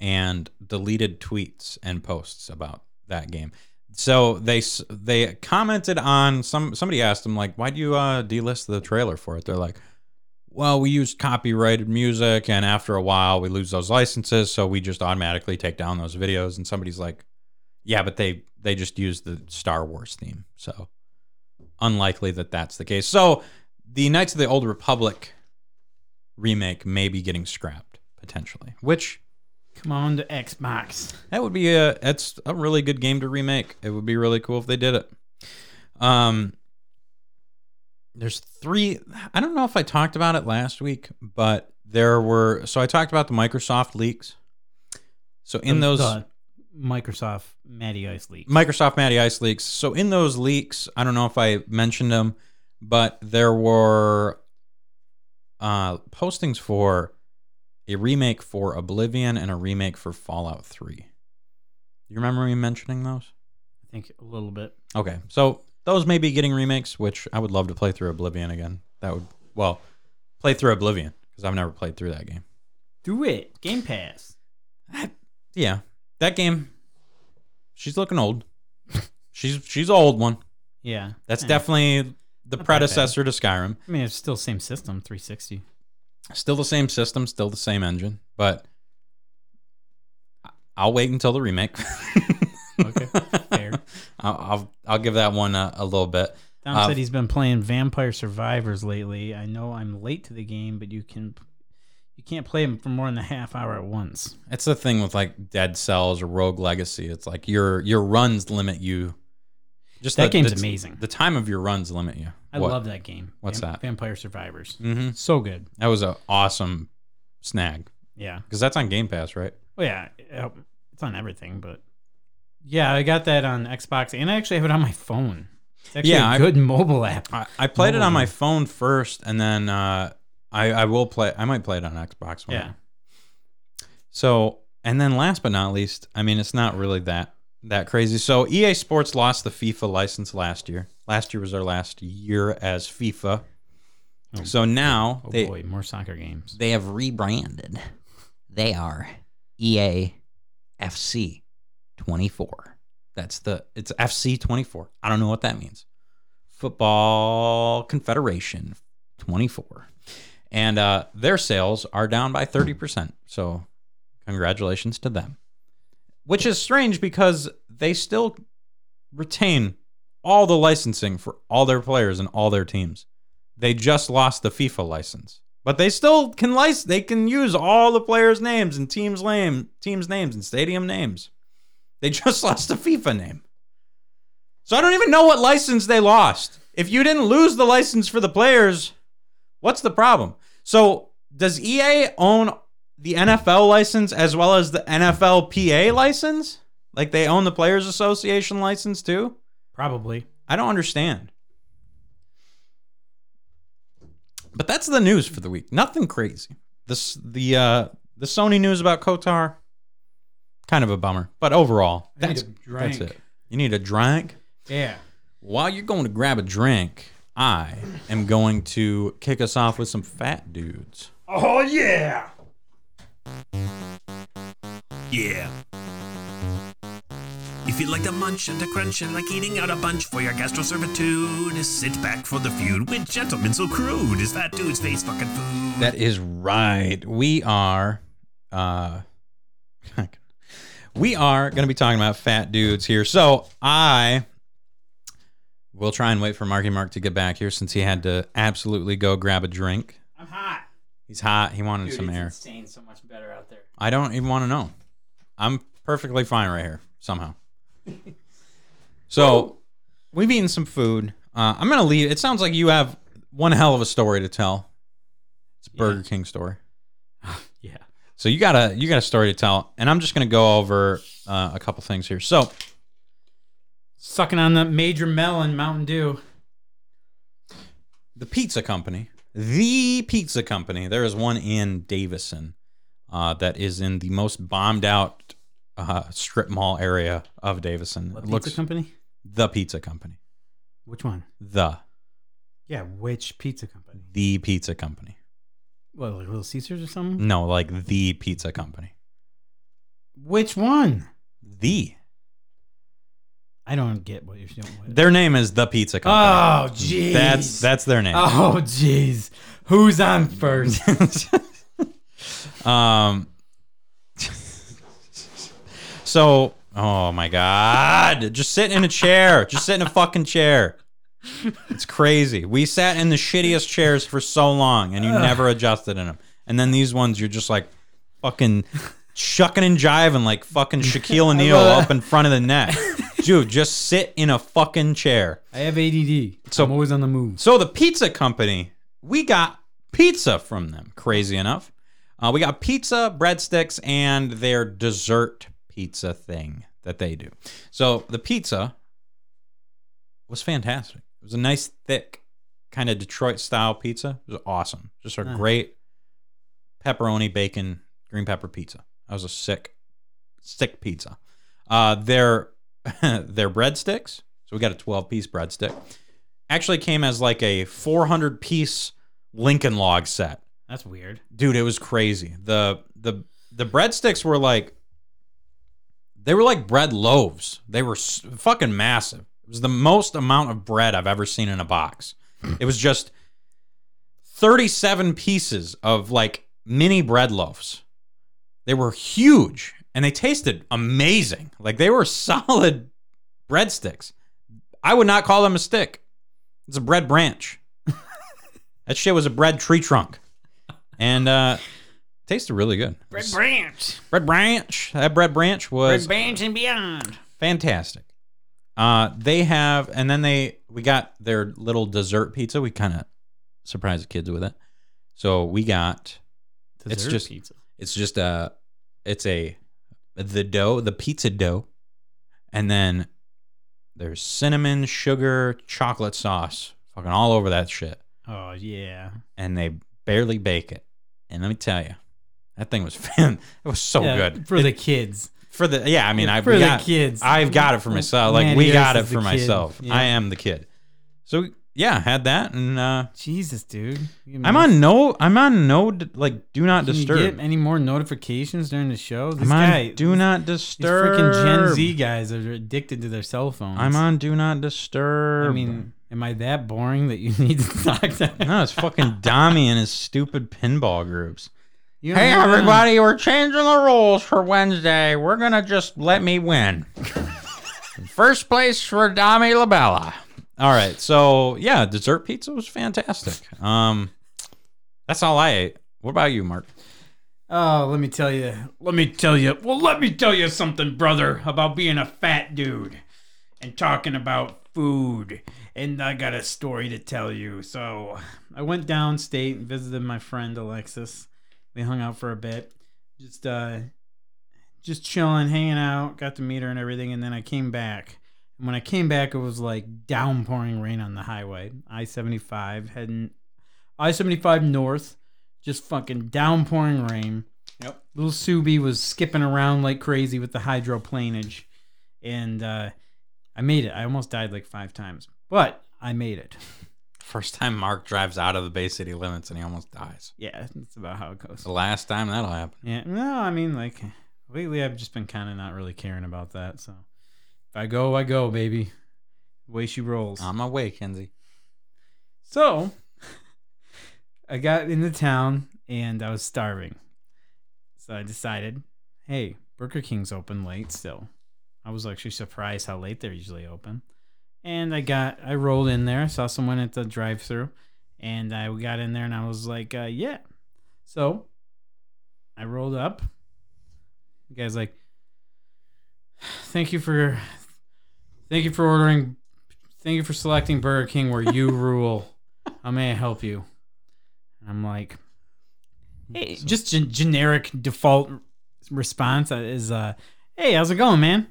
and deleted tweets and posts about that game. So they they commented on some somebody asked them like why do you uh delist the trailer for it? They're like well, we use copyrighted music, and after a while, we lose those licenses, so we just automatically take down those videos. And somebody's like, "Yeah, but they they just use the Star Wars theme, so unlikely that that's the case." So the Knights of the Old Republic remake may be getting scrapped potentially, which Come on to Xbox. that would be a that's a really good game to remake. It would be really cool if they did it. Um there's three I don't know if I talked about it last week, but there were so I talked about the Microsoft leaks. So in The- those the Microsoft Matty Ice leaks. Microsoft Matty Ice leaks. So in those leaks, I don't know if I mentioned them, but there were uh, postings for a remake for Oblivion and a remake for Fallout 3. You remember me mentioning those? I think a little bit. Okay, so those may be getting remakes, which I would love to play through Oblivion again. That would well, play through Oblivion because I've never played through that game. Do it. Game Pass. (sighs) Yeah, that game. She's looking old. she's she's an old one. Yeah. That's Eh. definitely the bad. predecessor to Skyrim. I mean, it's still same system, 360. Still the same system, still the same engine, but I- I'll wait until the remake. (laughs) Okay. (laughs) I'll, I'll I'll give that one a, a little bit. Tom Uh, said he's been playing Vampire Survivors lately. I know I'm late to the game, but you can you can't play them for more than a half hour at once. It's the thing with like Dead Cells or Rogue Legacy. It's like your your runs limit you. Just That the, game's the- amazing. The time of your runs limit you. I love that game. What's that? Vampire Survivors. Mm-hmm. So good. That was an awesome snag Yeah. because that's on Game Pass, right? Well, yeah. It's on everything, but yeah, I got that on Xbox, and I actually have it on my phone. It's actually Yeah, a I- good mobile app. I, I played it Mobile on my phone first, and then uh, I I will play. I might play it on Xbox. One. Yeah. So, and then last but not least, I mean, it's not really that that crazy. So, EA Sports lost the FIFA license last year. Last year was their last year as FIFA. Oh. So now Oh they boy, more soccer games. they have rebranded. They are EA FC 24. That's the it's FC 24. I don't know what that means. Football Confederation 24. And uh, their sales are down by 30%. So congratulations to them. Which is strange because they still retain all the licensing for all their players and all their teams. They just lost the FIFA license. But they still can license they can use all the players' names and teams' name teams' names and stadium names. They (laughs) just lost the FIFA name. So I don't even know what license they lost. If you didn't lose the license for the players, what's the problem? So does EA own the NFL license as well as the NFLPA license? Like they own the Players Association license too? Probably. I don't understand. But that's the news for the week. Nothing crazy. This the uh the Sony news about KOTOR kind of a bummer. But overall, I that's, that's it. You need a drink? Yeah. While you're going to grab a drink, I am going to kick us off with some fat dudes. Oh yeah. Yeah. If you like to munch and to crunch and like eating out a bunch for your gastroservitude, sit back for the feud with gentlemen so crude as that dude's face fucking food. That is right. We are uh (laughs) we are going to be talking about fat dudes here. So, I will try and wait for Marky Mark to get back here since he had to absolutely go grab a drink. I'm hot. He's hot. He wanted some air. insane. So much better out there. I don't even want to know. I'm perfectly fine right here somehow. (laughs) so we've eaten some food. Uh, I'm gonna leave. It sounds like you have one hell of a story to tell. It's a Burger King story. So you got a you got a story to tell, and I'm just gonna go over uh, a couple things here. So Sucking on the major melon Mountain Dew. the pizza company, the pizza company. There is one in Davison uh, that is in the most bombed out uh, strip mall area of Davison. What pizza looks company? the pizza company. Which one? The Yeah, which pizza company? the pizza company. What, like Little Caesars or something? No, like the pizza company. Which one? The I don't get what you're doing. With. their name is the pizza company. Oh, jeez. that's that's their name. Oh, jeez. Who's on first? (laughs) um. (laughs) So, oh my god, just sit in a chair. Just sit in a fucking chair. It's crazy. We sat in the shittiest chairs for so long, and you never adjusted in them. And then these ones, you're just like fucking shucking and jiving like fucking (laughs) Shaquille O'Neal up in front of the net. (laughs) Dude, just sit in a fucking chair. I have ADD. So- I'm always on the move. So the pizza company, we got pizza from them. Crazy enough, uh, we got pizza, breadsticks, and their dessert pizza thing that they do. So the pizza was fantastic. It was a nice, thick, kind of Detroit style pizza. It was awesome. Just a great pepperoni, bacon, green pepper pizza. That was a sick, sick pizza. Uh, their (laughs) their breadsticks. So we got a 12 piece breadstick. Actually came as like a 400 piece Lincoln log set. That's weird. Dude, it was crazy. The the the breadsticks were like they were like bread loaves. They were s- fucking massive. It was the most amount of bread I've ever seen in a box. It was just 37 pieces of like mini bread loaves. They were huge and they tasted amazing. Like they were (laughs) solid breadsticks. I would not call them a stick. It's a bread branch. (laughs) that shit was a bread tree trunk, and uh, tasted really good. Bread Branch. Bread branch. That bread branch was Branch and beyond. fantastic. Uh, they have, and then they we got their little dessert pizza. We kind of surprised the kids with it. So we got It's just- pizza. it's just a it's a the dough, the pizza dough, and then there's cinnamon, sugar, chocolate sauce, fucking all over that shit, Oh yeah. and they barely bake it. And let me tell you, that thing was (laughs) fan. It was so Yeah, good for the kids. For the yeah. I mean, I've for the got kids. I've got it for myself. Like Man, we got it for myself. Yeah. I am the kid. So yeah, had that, and uh, Jesus, dude. I'm on no. I'm on no. Like do not Can you disturb. get any more notifications during the show? This I'm on guy, do not these disturb. freaking Gen Z guys are addicted to their cell phones. I'm on do not disturb. I mean, am I that boring that you (laughs) need to talk to? no, it's fucking Dommy and his stupid pinball groups. You Hey on- everybody, we're changing the rules for Wednesday. We're gonna just let me win. (laughs) First place for Dommy Labella. All right, so yeah, dessert pizza was fantastic. Um, that's all I ate. What about you, Mark? Oh, let me tell you. Let me tell you. Well, let me tell you something, brother, about being a fat dude and talking about food. And I got a story to tell you. So I went downstate and visited my friend Alexis. We hung out for a bit, just uh, just chilling, hanging out. Got to meet her and everything. And then I came back. And when I came back, it was like downpouring rain on the highway. I seventy five heading I seventy five north just fucking downpouring rain. Yep. Little Subi was skipping around like crazy with the hydroplanage. And uh, I made it. I almost died like five times, but I made it. (laughs) First time Mark drives out of the Bay City limits and he almost dies. Yeah, that's about how it goes. The last time that'll happen. Yeah, no, I mean, like, lately I've just been kind of not really caring about that. So if I go, I go, baby. The way she rolls. On my way, Kenzie. So (laughs) I got into town and I was starving. So I decided, hey, Burger King's open late still. I was actually surprised how late they're usually open. And I got I rolled in there, saw someone at the drive through, and I got in there and I was like, uh, yeah. So I rolled up. The guy's like, Thank you for thank you for ordering thank you for selecting Burger King where you (laughs) rule. How may I help you? And I'm like, hey, just gen- generic default response is, uh, hey, how's it going, man?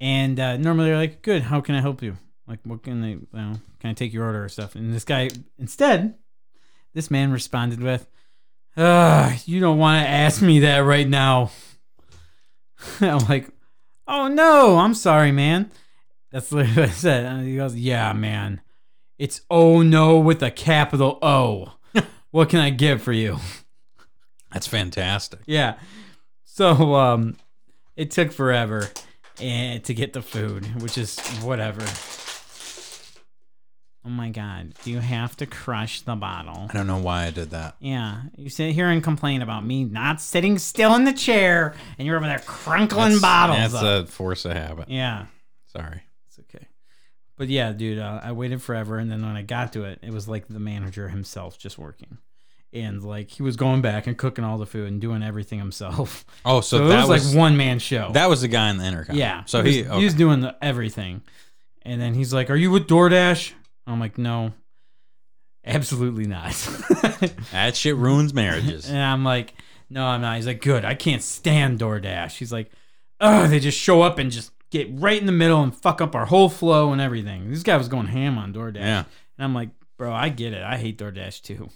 And uh, normally they're like, good. How can I help you? Like, what can they? You know, can I take your order or stuff? And this guy, instead, this man responded with, uh, you don't want to ask me that right now. (laughs) I'm like, oh no, I'm sorry, man. That's what I said. And he goes, yeah, man. It's oh no with a capital O. (laughs) what can I get for you? That's fantastic. Yeah. So um it took forever and to get the food, which is whatever. Oh my god. Do you have to crush the bottle? I don't know why I did that. Yeah. You sit here and complain about me not sitting still in the chair and you're over there crunkling That's, bottles. That's up. a force of habit. yeah. Sorry. It's okay. But yeah, dude, uh, I waited forever, and then when I got to it, it was like the manager himself just working, and like he was going back and cooking all the food and doing everything himself. Oh, so, (laughs) So, that was, was like one man show. that was the guy in the intercom. yeah. So he he, was, okay. he was doing the, everything, and then he's like, "Are you with DoorDash?" I'm like, "No, absolutely not." (laughs) that shit ruins marriages. And I'm like, no, I'm not. He's like, good. I can't stand DoorDash. He's like, oh, they just show up and just get right in the middle and fuck up our whole flow and everything. This guy was going ham on DoorDash. Yeah. And I'm like, bro, I get it. I hate DoorDash too.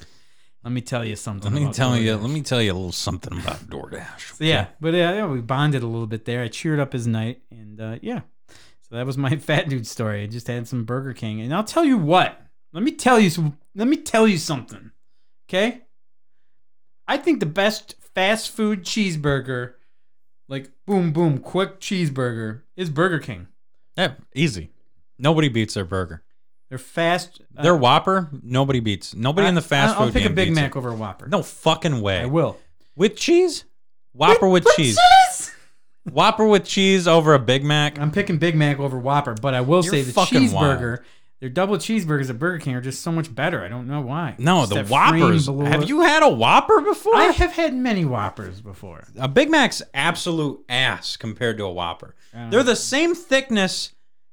(laughs) Let me tell you something. Let me about tell you. Let me tell you a little something about DoorDash. So, yeah, but uh, yeah, we bonded a little bit there. I cheered up his night, and uh, yeah, so that was my (laughs) fat dude story. I just had some Burger King, and I'll tell you what. Let me tell you. Some, let me tell you something. Okay. I think the best fast food cheeseburger, like boom boom quick cheeseburger, is Burger King. Yeah, easy. Nobody beats their burger. They're fast. uh, Their Whopper, nobody beats. Nobody in the fast I- I'll food pick a Big Mac it. over a Whopper. No fucking way. I will. With cheese? Whopper with, cheese. Whopper with cheese over a Big Mac? I'm picking Big Mac over Whopper, but I will You're say the fucking cheeseburger, their double cheeseburgers at Burger King are just so much better. I don't know why. No, Just the that frame Whoppers. below Have it. you had a Whopper before? I have had many Whoppers before. a Big Mac's absolute ass compared to a Whopper. They're the same thickness,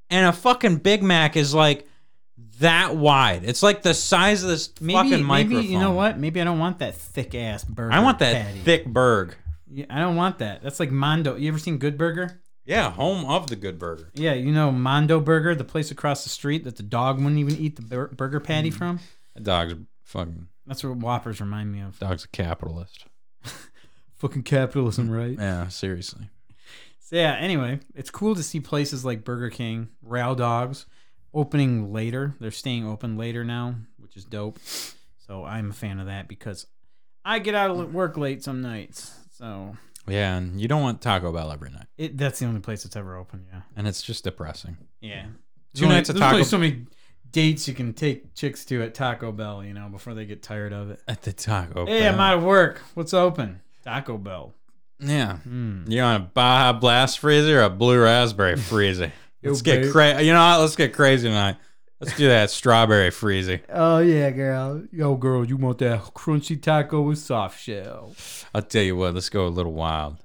and a fucking Big Mac is like that wide. It's like the size of this maybe, fucking microphone. maybe you know what? Maybe I don't want that thick ass burger. I want that patty. thick burg. Yeah, I don't want that. That's like Mondo. You ever seen Good Burger? Yeah, home of the good burger. Yeah, you know Mondo Burger, the place across the street that the dog wouldn't even eat the bur- burger patty Mm. from. That dog's fucking That's what Whoppers remind me of. dog's a capitalist. (laughs) Fucking capitalism, right? Yeah, seriously. So yeah. Anyway, it's cool to see places like Burger King, Rail Dogs, opening later. They're staying open later now, which is dope. So I'm a fan of that because I get out of work late some nights. So Yeah, and you don't want Taco Bell every night, it that's the only place that's ever open. Yeah. and it's just depressing. Yeah. Two nights at There's only Taco so many dates you can take chicks to at Taco Bell, you know, before they get tired of it. at the Taco. Hey, Bell. I'm out of work. What's open? Taco Bell. Yeah, Hmm. you want a Baja Blast freezer or a Blue Raspberry (laughs) freezer? Let's Yo, get crazy. You know what? Let's get crazy tonight. Let's do that strawberry freezy. Oh yeah, girl. Yo, girl, you want that crunchy taco with soft shell? I'll tell you what. Let's go a little wild.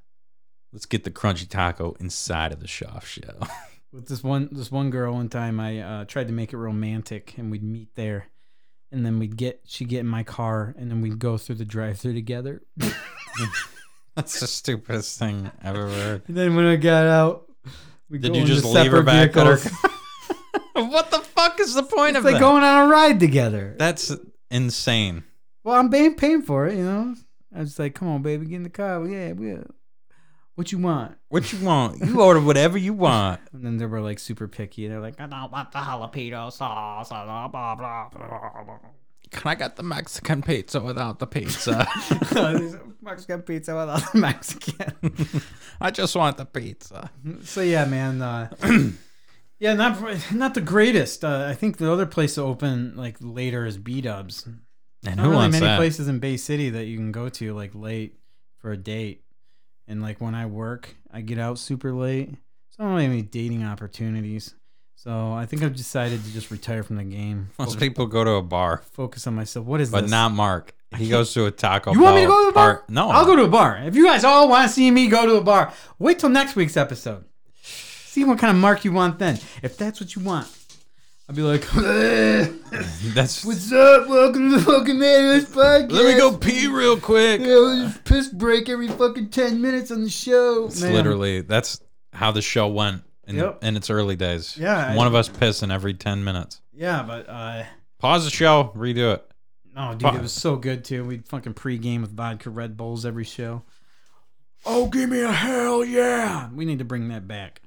Let's get the crunchy taco inside of the soft shell. (laughs) With this one, this one girl, one time I uh, tried to make it romantic, and we'd meet there, and then we'd get she'd get in my car, and then we'd go through the drive-through together. (laughs) That's the stupidest thing I've ever heard. And then when I got out, we Did you just leave her back at her? (laughs) (laughs) what the fuck is the point It's of like that? going on a ride together. That's insane. Well, I'm paying paying for it, you know. I was like, "Come on, baby, get in the car." Well, yeah, yeah. What you want? What you want? You order whatever you want. (laughs) And then they were like super picky. They're like, "I don't want the jalapeno sauce." Blah, blah, blah, blah. Can I get the Mexican pizza without the pizza? (laughs) Mexican pizza without the Mexican. I just want the pizza. so yeah, man. Uh, (clears throat) yeah, not (laughs) not the greatest. Uh, I think the other place to open like later is B Dubs. And Not who really wants many that? places in Bay City that you can go to like late for a date. And like when I work, I get out super late. So I don't really have any dating opportunities. So I think I've decided to just retire from the game. (laughs) Most Focus, people go to a bar, focus on myself. What is but this? not Mark. He goes to a Taco You want me to go to a bar? bar- No, I'll go to a bar. If you guys all want to see me go to a bar, wait till next week's episode. See what kind of mark you want then. If that's what you want, I'll be like, (laughs) That's. "What's up? Welcome to the fucking Mayor's podcast." Let me go pee real quick. Yeah, we'll just piss break every fucking ten minutes on the show. It's Man. literally that's how the show went in, Yep. in its early days. Yeah, I- one of us pissing every ten minutes. Yeah, but uh, Pause the show, redo it. oh, dude, it was so good too. We'd fucking pregame with vodka Red Bulls every show. Oh, give me a hell yeah! We need to bring that back.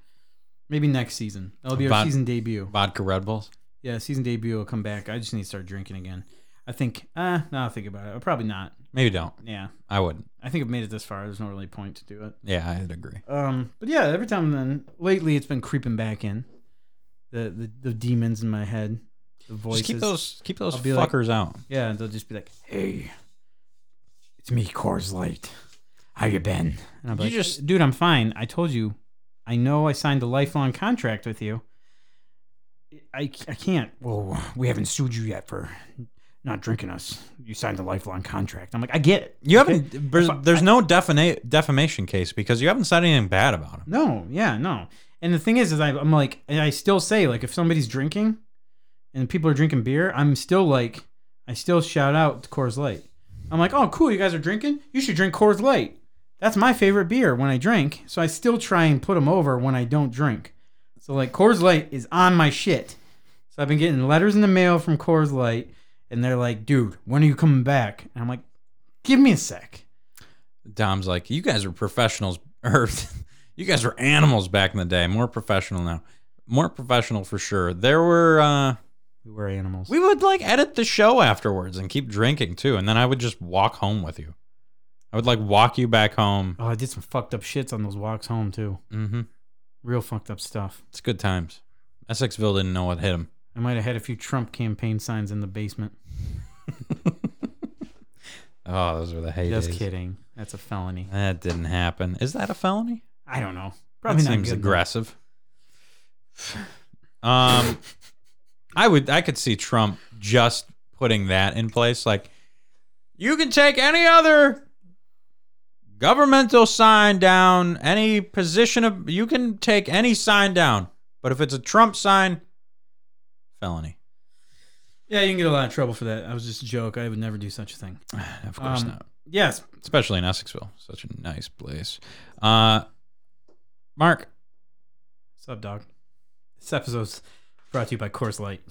Maybe next season. That'll be our Vod- season debut. Vodka Red Bulls. Yeah, season debut will come back. I just need to start drinking again. I think. Uh, now I think about it. I'll probably not. Maybe don't. Yeah, I wouldn't. I think I've made it this far. There's no really point to do it. Yeah, I'd agree. Um, but yeah, every time then lately it's been creeping back in. The the, the demons in my head, the voices. Just keep those keep those I'll be like- fuckers out. Yeah, they'll just be like, "Hey, it's me, Coors Light. How you been?" And I'm You like, just- "Dude, I'm fine. I told you. I know I signed a lifelong contract with you. I, I can't. Well, we haven't sued you yet for not drinking us. You signed a lifelong contract. I'm like, I get it. You haven't. There's, there's no defamation case because you haven't said anything bad about him. No, yeah, no. And the thing is, is I, I'm like, and I still say, like, if somebody's drinking and people are drinking beer, I'm still like, I still shout out to Coors Light. I'm like, oh, cool, you guys are drinking? You should drink Coors Light. That's my favorite beer when I drink. So I still try and put them over when I don't drink. So, like, Coors Light is on my shit. So I've been getting letters in the mail from Coors Light, and they're like, dude, when are you coming back? And I'm like, give me a sec. Dom's like, you guys are professionals, (laughs) or you guys were animals back in the day. More professional now. More professional for sure. There were. uh We were animals. We would like edit the show afterwards and keep drinking too, and then I would just walk home with you. I would like walk you back home. oh, I did some fucked up shits on those walks home, too. Mm-hmm. Real fucked up stuff. It's good times. Essexville didn't know what hit him. I might have had a few Trump campaign signs in the basement. (laughs) Oh, those were the heydays. Just kidding. That's a felony. That didn't happen. Is that a felony? I don't know. Probably not seems aggressive. Um, I would I could see Trump just putting that in place. Like, you can take any other governmental sign down, any position of you can take any sign down, but if it's a Trump sign, felony. Yeah, you can get a lot of trouble for that. I was just a joke. I would never do such a thing. (sighs) Of course Um, not. Yes. Especially in Essexville, such a nice place. Uh, Mark, What's up, dog? This episode's brought to you by Coors Light.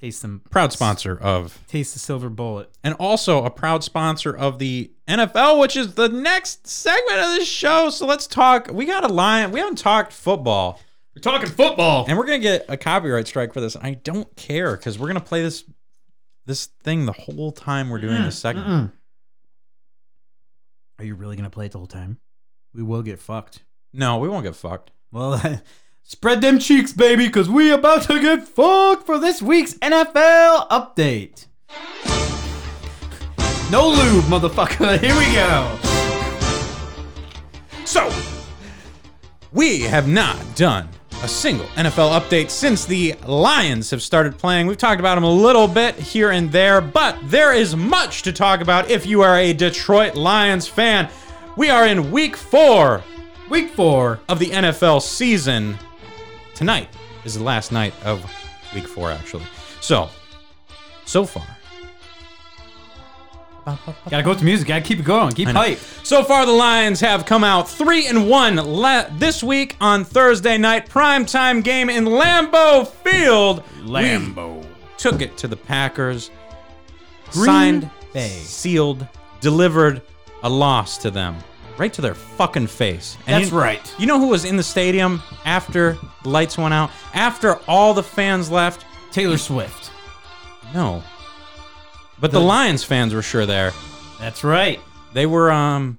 Taste some proud sponsor of Taste the silver bullet. and also a proud sponsor of the NFL, which is the next segment of this show. So let's talk. We got a line. We haven't talked football, We're talking football. and we're gonna get a copyright strike for this. I don't care because we're gonna play this this thing the whole time we're doing this mm, segment. Mm-mm. Are you really gonna play it the whole time? We will get fucked. No, we won't get fucked. Well, (laughs) spread them cheeks, baby, because we about to get fucked for this week's NFL update. No lube, motherfucker. (laughs) Here we go. So, we have not done a single NFL update since the Lions have started playing. We've talked about them a little bit here and there, but there is much to talk about if you are a Detroit Lions fan. We are in week four Week four. of the NFL season. Tonight is the last night of week four, actually. So, so far. Gotta go with the music. Gotta keep it going. Keep hype. So far, the Lions have come out three and one this week on Thursday night primetime game in Lambeau Field. We took it to the Packers. Green signed, Bay. sealed, delivered a loss to them, right to their fucking face. And That's you- right. You know who was in the stadium after the lights went out? After all the fans left? Taylor Swift. No. But the Lions fans were sure there. That's right. They were um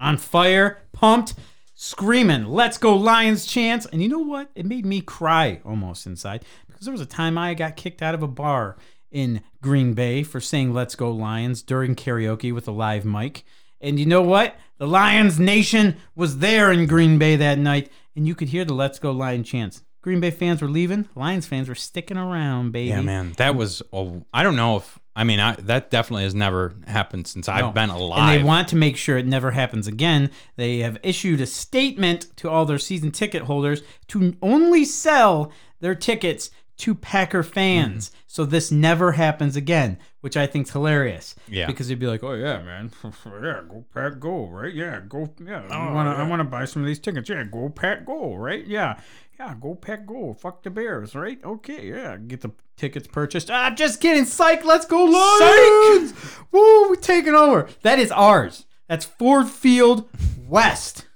On fire, pumped, screaming, let's go Lions chants. And you know what? It made me cry almost inside because there was a time I got kicked out of a bar in Green Bay for saying let's go Lions during karaoke with a live mic. And you know what? The Lions Nation was there in Green Bay that night, and you could hear the let's go Lion chants. Green Bay fans were leaving, Lions fans were sticking around, baby. Yeah, man, that was. Oh, I don't know if. I mean, I, that definitely has never happened since I've No. been alive. And they want to make sure it never happens again. They have issued a statement to all their season ticket holders to only sell their tickets to Packer fans. Mm-hmm. So this never happens again, which I think's hilarious. Yeah. Because they'd be like, "Oh yeah, man, (laughs) yeah, go Pack, go right, yeah, go, yeah, I want to, I want to buy some of these tickets, yeah, go Pack, go right, yeah." Yeah, go pack, go. Fuck the Bears, right? Okay, yeah. Get the tickets purchased. Ah, just kidding. Psych, let's go Lions. Woo, we're taking over. That is ours. That's Ford Field West.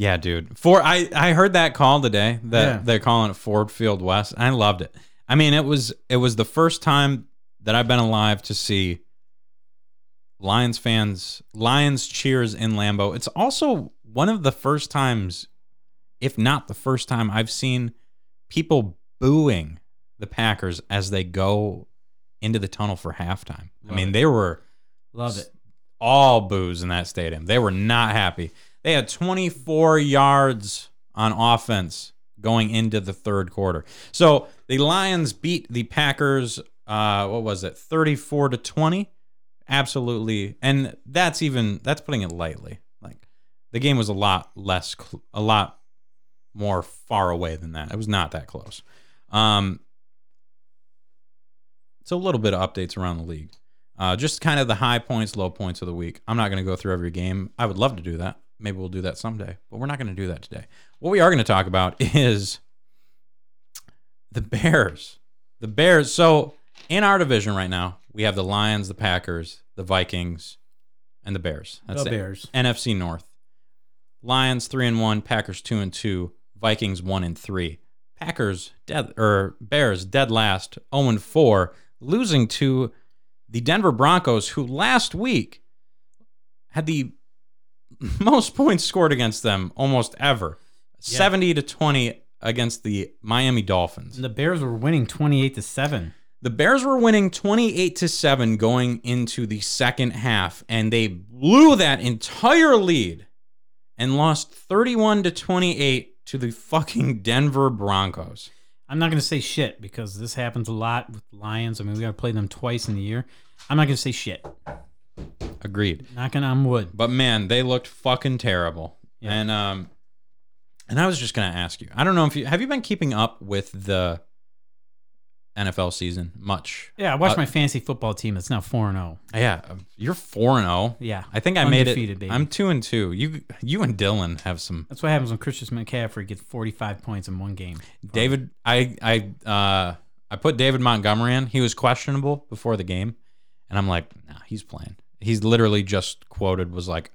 Yeah, dude. For I, I heard that call today that Yeah. they're calling it Ford Field West. I loved it. I mean, it was it was the first time that I've been alive to see Lions fans, Lions cheers in Lambeau. It's also one of the first times, if not the first time, I've seen people booing the Packers as they go into the tunnel for halftime. I mean, it. they were Love it. all boos in that stadium. They were not happy. They had 24 yards on offense going into the third quarter. So the Lions beat the Packers. Uh, what was it? 34 to 20. Absolutely, and that's even that's putting it lightly. Like the game was a lot less, a lot more far away than that. It was not that close. Um, so a little bit of updates around the league. Uh, just kind of the high points, low points of the week. I'm not going to go through every game. I would love to do that. Maybe we'll do that someday, but we're not going to do that today. What we are going to talk about (laughs) is the Bears. The Bears. So in our division right now, we have the Lions, the Packers, the Vikings, and the Bears. That's The it. Bears. NFC North. Lions three and one, Packers two and two, Vikings one and three. Packers dead or Bears dead last, 0 and 4, losing to the Denver Broncos, who last week had the (laughs) most points scored against them almost ever. 70 to 20 against the Miami Dolphins. The Bears were winning 28 to 7. The Bears were winning 28 to 7 going into the second half and they blew that entire lead and lost 31 to 28 to the fucking Denver Broncos. I'm not going to say shit because this happens a lot with Lions. I mean, we got to play them twice in the year. I'm not going to say shit. Agreed. Knocking on wood. But man, they looked fucking terrible. Yeah. And um and I was just gonna ask you. I don't know if you have you been keeping up with the NFL season much. Yeah, I watched Uh, my fantasy football team. It's now four and zero. Yeah, you're four and zero. Yeah, I think I made it. baby. I'm two and two. You you and Dylan have some. that's what happens when Christian McCaffrey gets 45 points in one game. David, I I uh I put David Montgomery in. He was questionable before the game, and I'm like, nah, he's playing. He's literally just quoted was like,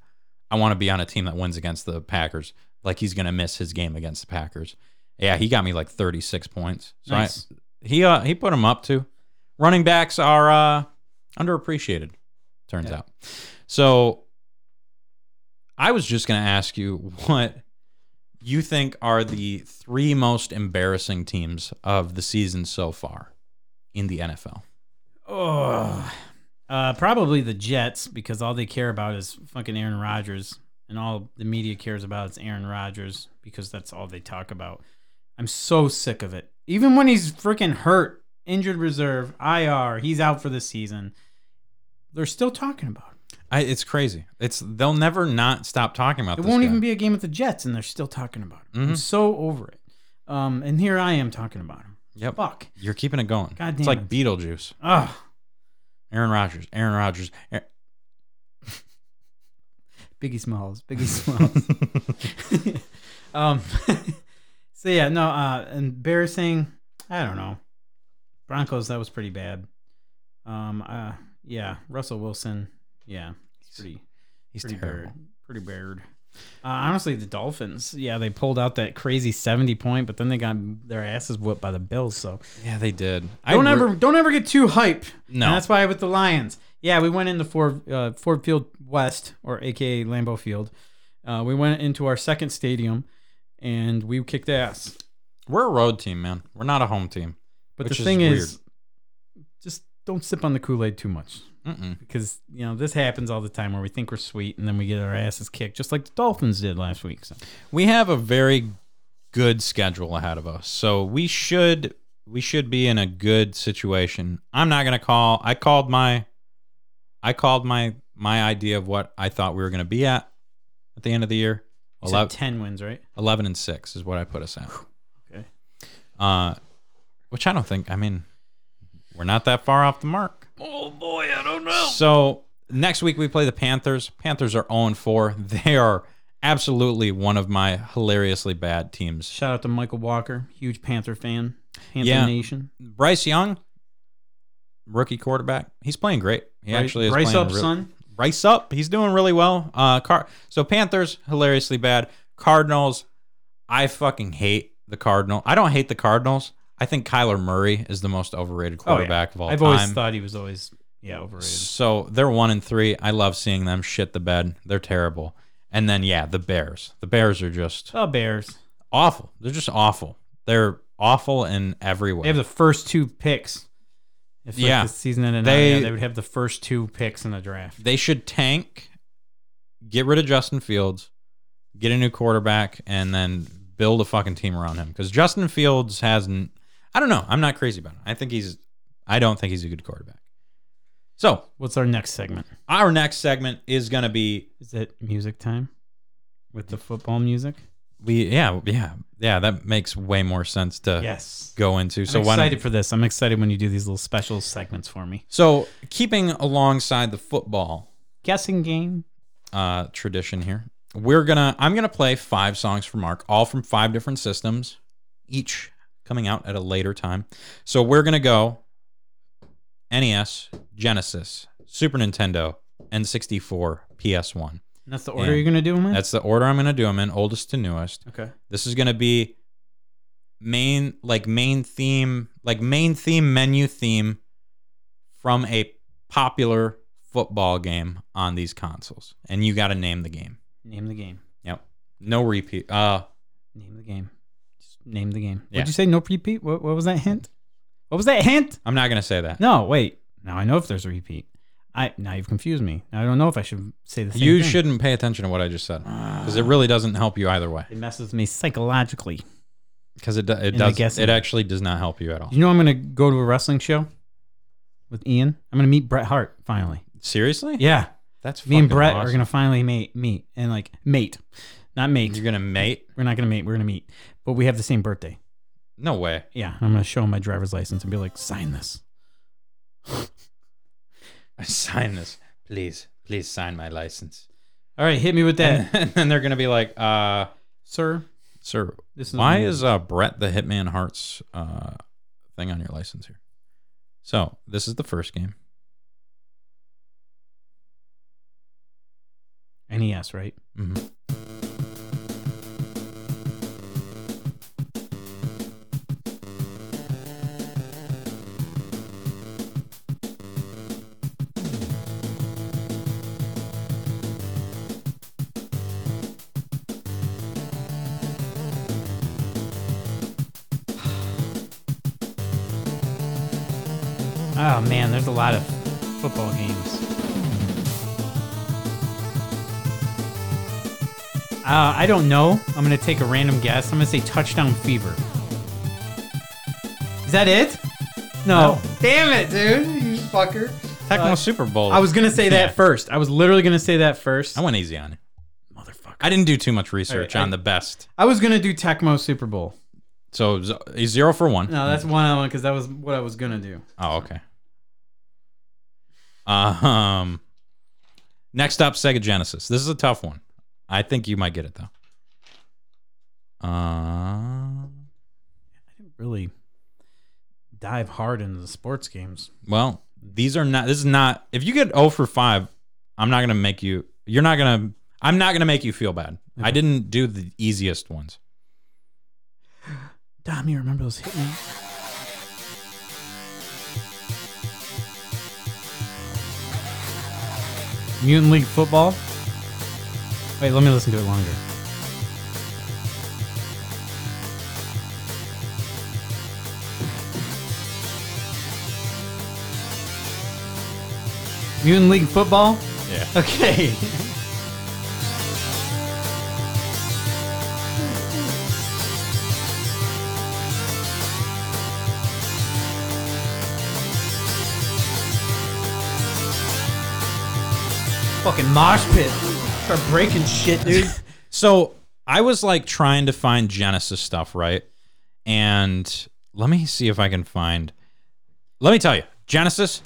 I want to be on a team that wins against the Packers. Like he's gonna miss his game against the Packers. Yeah, he got me like 36 points. So Nice. I, he uh he put him up to. Running backs are uh underappreciated. Turns Yeah. out. So I was just gonna ask you what you think are the three most embarrassing teams of the season so far in the NFL? Oh, uh, probably the Jets because all they care about is fucking Aaron Rodgers, and all the media cares about is Aaron Rodgers because that's all they talk about. I'm so sick of it. Even when he's freaking hurt, injured reserve, IR, he's out for the season. They're still talking about him. I, it's crazy. It's they'll never not stop talking about. It won't guy. even be a game with the Jets, and they're still talking about him. I'm Mhm. so over it. Um, and here I am talking about him. Yep, Fuck. you're keeping it going. God damn. it's like it. Beetlejuice. Ugh. Aaron Rodgers. Aaron Rodgers. Aaron- (laughs) Biggie Smalls. Biggie Smalls. (laughs) um, (laughs) so yeah, no, uh, embarrassing. I don't know. Broncos, that was pretty bad. Um, uh, yeah, Russell Wilson. Yeah, he's pretty, He's pretty terrible. bad. Pretty bad. Uh, honestly, the Dolphins. Yeah, they pulled out that crazy seventy point, but then they got their asses whipped by the Bills. So Yeah, they did. don't I re- ever, don't ever get too hype. No. And that's why with the Lions. Yeah, we went into Ford uh, Ford Field West, or AKA Lambeau Field. Uh, we went into our second stadium, and we kicked ass. We're a road team, man. We're not a home team. But the thing weird. is, just don't sip on the Kool Aid too much, Mm-mm. because you know this happens all the time where we think we're sweet and then we get our asses kicked, just like the Dolphins did last week. So We have a very good schedule ahead of us, so we should we should be in a good situation. I'm not gonna call. I called my, I called my my idea of what I thought we were gonna be at at the end of the year. you said 11, ten wins, right? 11 and six is what I put us at. Okay. Uh, which I don't think. I mean, we're not that far off the mark. Oh boy, I don't know. So next week we play the Panthers. Panthers are 0 4. (laughs) They are absolutely one of my hilariously bad teams. Shout out to Michael Walker, huge Panther fan, Panther Yeah. Nation. Bryce Young, rookie quarterback, he's playing great. He Bryce- actually is Bryce playing up, real- son. Bryce up. He's doing really well. Uh, Car- so Panthers hilariously bad. Cardinals, I fucking hate the Cardinal. I don't hate the Cardinals. I think Kyler Murray is the most overrated Oh, yeah. quarterback of all time. I've always thought he was always yeah overrated. So they're one and three. I love seeing them shit the bed. They're terrible. And then yeah, the Bears. The Bears are just Oh, Bears. awful. They're just awful. They're awful in every way. They have the first two picks. If like, Yeah. the season ended, They- they, yeah, they would have the first two picks in the draft. they should tank, get rid of Justin Fields, get a new quarterback, and then build a fucking team around him. Because Justin Fields hasn't. I don't know. I'm not crazy about him. I think he's. I don't think he's a good quarterback. So What's our next segment? our next segment is gonna be Is it music time with the football music? we. Yeah, yeah, yeah. That makes way more sense to Yes. go into. So I'm excited for this. I'm excited when you do these little special segments for me. So keeping alongside the football Guessing game. uh, tradition here, we're gonna I'm gonna play five songs for Mark, all from five different systems, each coming out at a later time. So we're gonna go NES, Genesis, Super Nintendo, N64, PS1. And that's the order Yeah. you're gonna do them in. That's the order I'm gonna do them in, oldest to newest. okay. This is gonna be main like main theme like main theme menu theme from a popular football game on these consoles. And you gotta name the game. Name the game. Yep. No repeat. Uh Name the game. Name the game. Yeah. What'd you say? No repeat. What, what was that hint? What was that hint? I'm not gonna say that. No, wait. Now I know if there's a repeat. I now you've confused me. I don't know if I should say the same You thing. shouldn't pay attention to what I just said. Because it really doesn't help you either way. It messes with me psychologically. because it do- it the does guessing. it actually does not help you at all. You know, I'm gonna go to a wrestling show with Ian. I'm gonna meet Bret Hart finally. Seriously? Yeah, That's me and fucking Bret are awesome. gonna finally mate, meet, and like mate, not mate. You're gonna mate? We're not gonna mate. We're gonna meet, but we have the same birthday. No way. Yeah, I'm gonna show him my driver's license and be like, sign this. (laughs) Sign this, please. Please sign my license. All right, hit me with that, (laughs) And then they're gonna be like, uh, sir. sir, This is why is uh Bret the Hitman Hart's uh thing on your license here? So this is the first game. NES, right? hmm lot of football games. Uh, I don't know. I'm gonna take a random guess. I'm gonna say touchdown fever. Is that it? No. Damn it, dude. You fucker. Tecmo Uh, Super Bowl. I was gonna say Yeah. that first. I was literally gonna say that first. I went easy on it. Motherfucker. I didn't do too much research All right, on I- the best. I was gonna do Tecmo Super Bowl. So z- a zero for one. No, that's one on one because that was what I was gonna do. Oh, okay. Um, next up, Sega Genesis. This is a tough one. I think you might get it though. Uh, I didn't really dive hard into the sports games. well, these are not. This is not. If you get 0 for five, I'm not gonna make you. You're not gonna. I'm not gonna make you feel bad. I didn't do the easiest ones. Dom, you remember those Hitmen? Mutant League Football? Wait, let me listen to it longer. Mutant League Football? Yeah. (laughs) Okay. Fucking mosh pit. Start breaking shit, dude. (laughs) So I was like trying to find Genesis stuff, right? And let me see if I can find. Let me tell you, Genesis,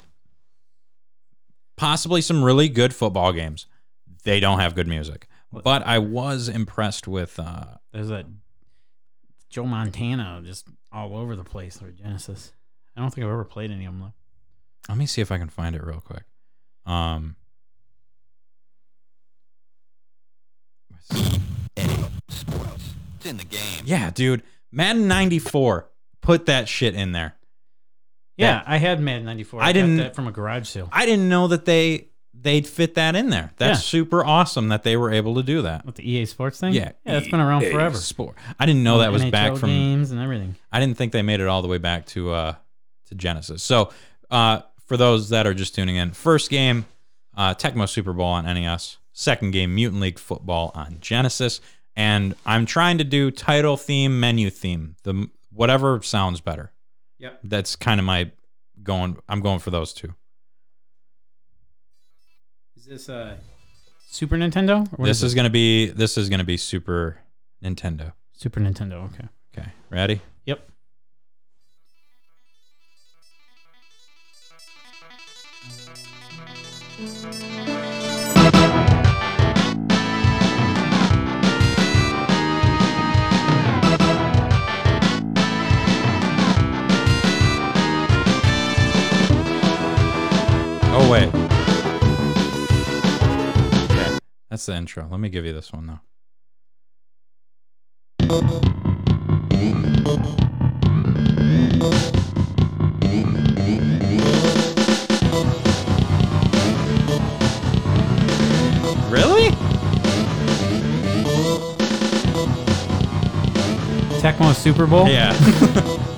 possibly some really good football games. They don't have good music, but I was impressed with. Uh, There's that Joe Montana just all over the place for Genesis. I don't think I've ever played any of them though. let me see if I can find it real quick. Um, Sports. It's in the game. yeah, dude, Madden '94. Put that shit in there. Yeah, I had Madden 94. I got didn't- that from a garage sale. I didn't know that they they'd fit that in there. That's Yeah. super awesome that they were able to do that. With the EA Sports thing? Yeah, Yeah, it's been around EA forever. Sport. I didn't know that was NHL back from. games and everything. I didn't think they made it all the way back to uh to Genesis. So uh for those that are just tuning in, first game uh Tecmo Super Bowl on NES, second game Mutant League Football on Genesis, and I'm trying to do title theme, menu theme, the whatever sounds better. Yep. That's kind of my going. I'm going for those two. Is this a Super Nintendo? Or this is it? gonna be this is gonna be Super Nintendo. Super Nintendo, okay. Okay, ready? Wait. Okay, that's the intro. Let me give you this one though. Really? Tecmo Super Bowl? Yeah. (laughs)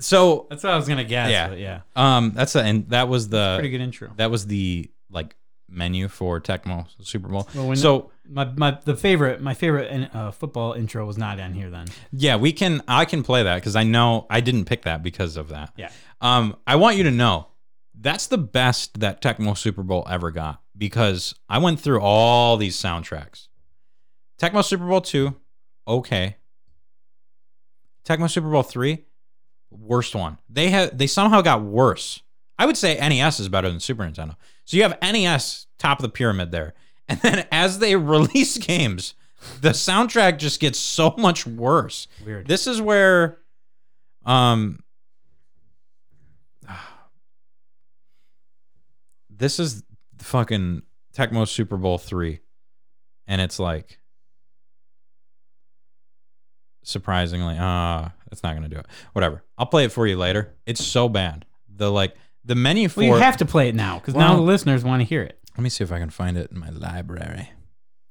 so, That's what I was gonna guess. Yeah. but yeah. um, that's the and that was the Pretty good intro. that was the like menu for Tecmo Super Bowl. Well, so My, my the favorite my favorite uh, football intro was not on here then. Yeah, we can. I can play that because I know I didn't pick that because of that. Yeah. Um, I want you to know that's the best that Tecmo Super Bowl ever got because I went through all these soundtracks. Tecmo Super Bowl two, okay. Tecmo Super Bowl three, worst one. They have they somehow got worse. I would say NES is better than Super Nintendo. So you have NES top of the pyramid there, (laughs) and then as they (laughs) release games, the soundtrack just gets so much worse. Weird. This is where, um, (sighs) this is fucking Tecmo Super Bowl three, and it's like surprisingly, ah, it's not gonna do it. Whatever. I'll play it for you later. It's so bad. The like the menu for. Well, you have to play it now because now the listeners want to hear it. let me see if I can find it in my library.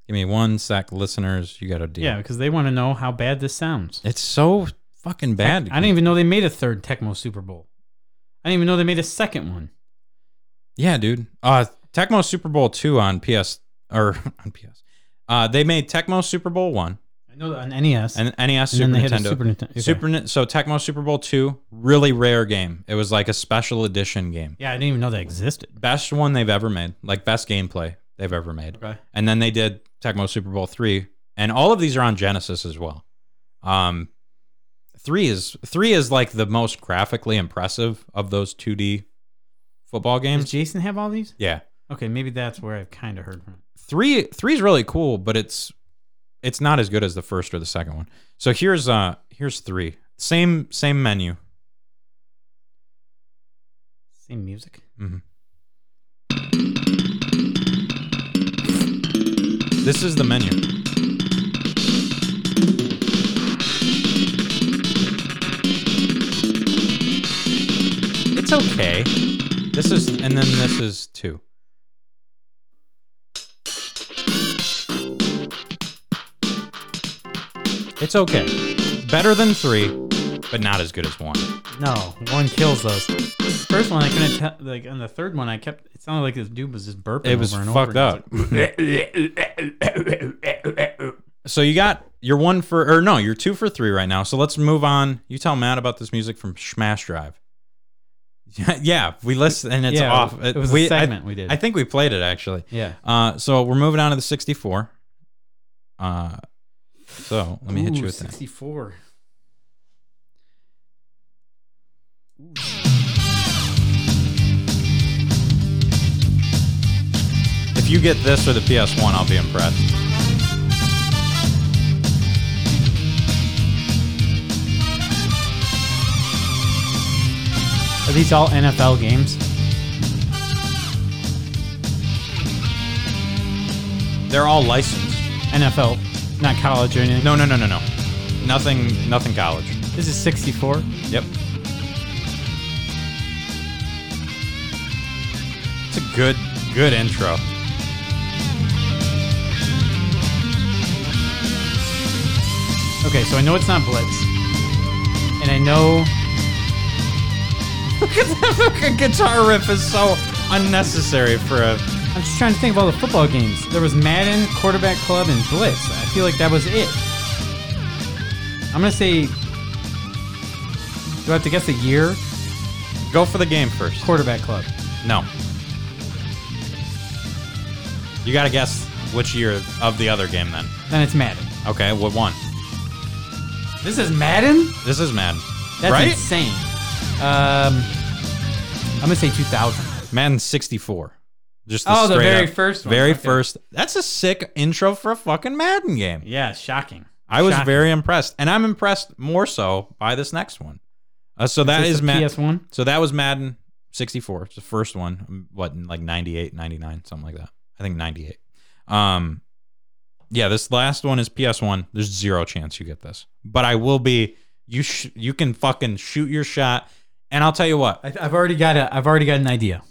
Give me one sec, listeners. You got to deal. Yeah, because they want to know how bad this sounds. It's so fucking bad. I didn't even know they made a third Tecmo Super Bowl. I didn't even know they made a second one. Yeah, dude. Uh, Tecmo Super Bowl two on PS or (laughs) on PS. Uh, they made Tecmo Super Bowl one That on NES. and NES Super then they had Nintendo. Super Nintendo. okay. Super so Tecmo Super Bowl two, really rare game. It was like a special edition game. Yeah, I didn't even know that existed. Best one they've ever made, like best gameplay they've ever made. Okay. And then they did Tecmo Super Bowl three, and all of these are on Genesis as well. Um, three is three is like the most graphically impressive of those two D football games. Does. Jason have all these? Yeah, Okay, maybe that's where I've kind of heard from. three three is really cool, but it's it's not as good as the first or the second one. So here's uh here's three. Same same menu. Same music. Mm-hmm. This is the menu. It's okay. This is, and then this is two. It's okay. Better than three, but not as good as one. No, one kills those. First one, I couldn't tell. Like on the third one, I kept. It sounded like this dude was just burping. It was over and fucked over. up. so you got your one for, or no, you're two for three right now. So let's move on. You tell Matt about this music from Smash Drive. Yeah, (laughs) yeah, we listen and it's Yeah, off. it was a we, segment I, we did. I think we played it actually. Yeah. Uh, so we're moving on to the 64. Uh, so let me hit you Ooh, with that. 64. If you get this or the PS1, I'll be impressed. Are these all NFL games? They're all licensed. NFL, not college or anything. No, no, no, no, no. Nothing, nothing college. This is 64. Yep. It's a good, good intro. Okay, so I know it's not Blitz. And I know. (laughs) The guitar riff is so unnecessary for a. I'm just trying to think of all the football games. There was Madden, Quarterback Club, and Blitz. I feel like that was it. I'm gonna say. Do I have to guess a year? Go for the game first. Quarterback Club. No. You got to guess which year of the other game then. Then it's Madden. Okay, what one? This is Madden? This is Madden. That's right? insane. Um, I'm gonna say 2000. Madden 64. Just Oh, the very up- first one. Very Okay. first. That's a sick intro for a fucking Madden game. Yeah, shocking. I was Shocking. very impressed, and I'm impressed more so by this next one. Uh, so that this is Madden. PS1. So that was Madden 64. It's the first one. um, What in like 98, 99, something like that. I think 98. Um, yeah, this last one is PS1. There's zero chance you get this, but I will be. You sh- you can fucking shoot your shot, and I'll tell you what. I, I've already got a. I've already got an idea.